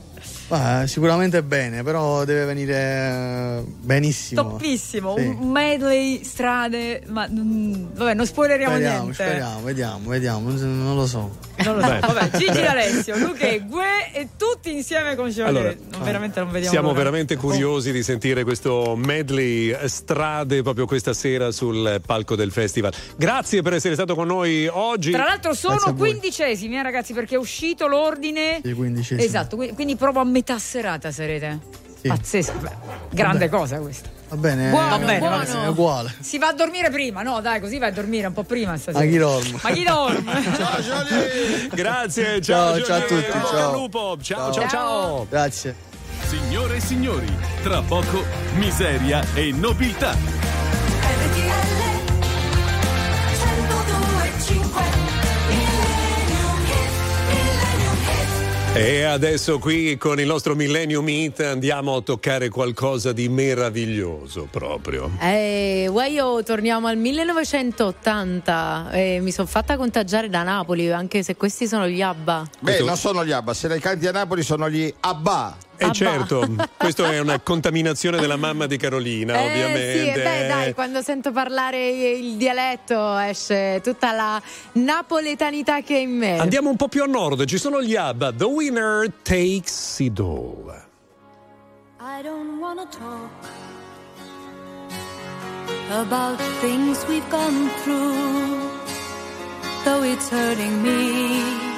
Ma, sicuramente bene, però deve venire eh, benissimo. Toppissimo, Sì. un medley, strade, ma mm, vabbè, non spoileriamo Speriamo, niente. speriamo, vediamo, vediamo, non, non lo so. Non lo so. Beh. Vabbè, Gigi D'Alessio, Luca e Gue e tutti insieme con Chevalier. Allora, non, veramente non vediamo Siamo veramente curiosi di sentire questo medley eh, strade proprio questa sera sul palco del festival. Grazie per essere stato con noi oggi. Tra l'altro sono quindicesimi, eh, ragazzi, perché è uscito l'ordine. Il quindicesimo. Esatto, qui- quindi proprio a metà serata sarete. Pazzesco, beh, grande cosa questa. Va bene, Buono, va bene, buono. va bene, è uguale. Si va a dormire prima, no? Dai, così vai a dormire un po' prima stasera. Ma chi dorme? Ma chi dorme? Grazie, Ciao, ciao, ciao a tutti, ciao. al lupo. Ciao, ciao, ciao. Grazie. Signore e signori, tra poco miseria e nobiltà. E adesso qui con il nostro Millennium Meet andiamo a toccare qualcosa di meraviglioso proprio. Eh, io torniamo al 1980 e mi sono fatta contagiare da Napoli, anche se questi sono gli ABBA. Beh, non sono gli Abba, se le canti a Napoli sono gli Abba. E certo, questa è una contaminazione della mamma di Carolina, Eh ovviamente. sì, e beh dai, quando sento parlare il dialetto esce tutta la napoletanità che è in me. Andiamo un po' più a nord, ci sono gli ABBA. The winner takes it all. I don't wanna talk about things we've gone through, though it's hurting me.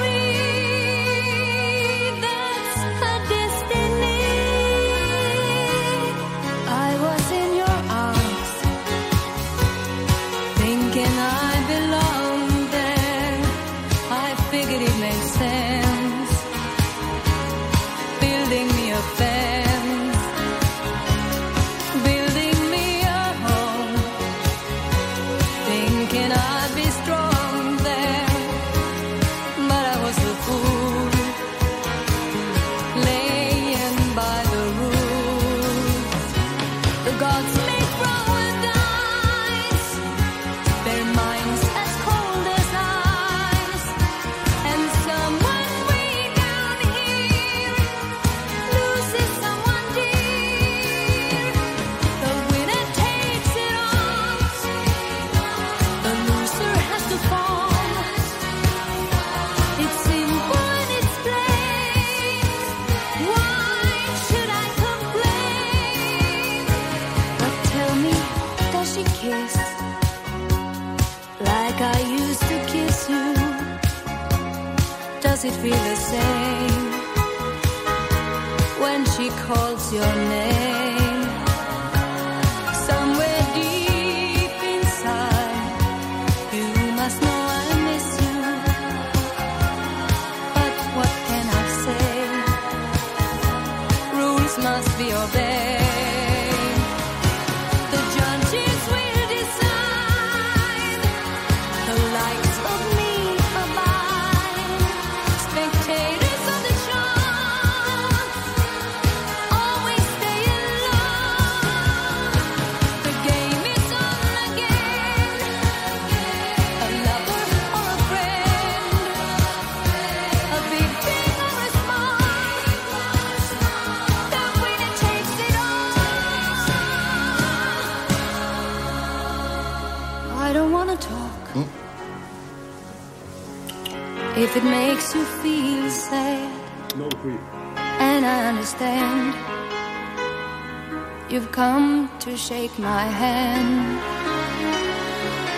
To shake my hand.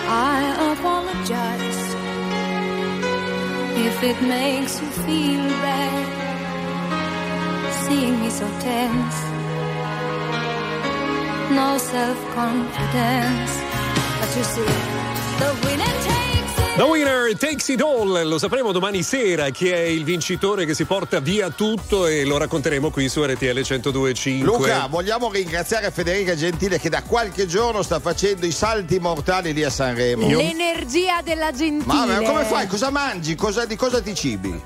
I apologize if it makes you feel bad, seeing me so tense, no self confidence. But you see, the winner takes. The winner takes it all, lo sapremo domani sera chi è il vincitore che si porta via tutto e lo racconteremo qui su RTL 1025. Luca, vogliamo ringraziare Federica Gentile che da qualche giorno sta facendo i salti mortali lì a Sanremo. L'energia della gentile. Ma come fai? Cosa mangi? Cosa- di cosa ti cibi?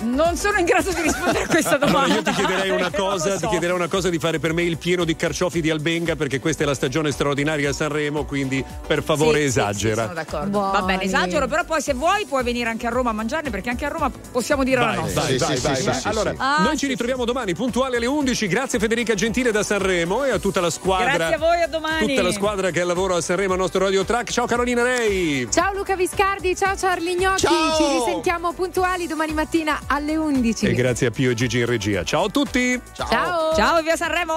Non sono in grado di rispondere a questa domanda. Allora io ti chiederei una cosa, so. ti chiederei una cosa di fare per me il pieno di carciofi di Albenga perché questa è la stagione straordinaria a Sanremo, quindi per favore Sì, sì, esagera. sì, sono d'accordo. Va bene, esagero, però poi se vuoi puoi venire anche a Roma a mangiarne perché anche a Roma possiamo dire la Vai, nostra. vai, vai, vai, vai. Allora, Ah, noi ci ritroviamo domani puntuali alle 11. Grazie Federica Gentile da Sanremo e a tutta la squadra. Grazie a voi, a domani. Tutta la squadra che è al lavoro a Sanremo al nostro Radio Track. Ciao Carolina Rei. Ciao Luca Viscardi, ciao Charlie Gnocchi. Ciao. Ci risentiamo puntuali domani mattina alle 11. E grazie a Pio e Gigi in regia. Ciao a tutti. Ciao. Ciao, via Sanremo.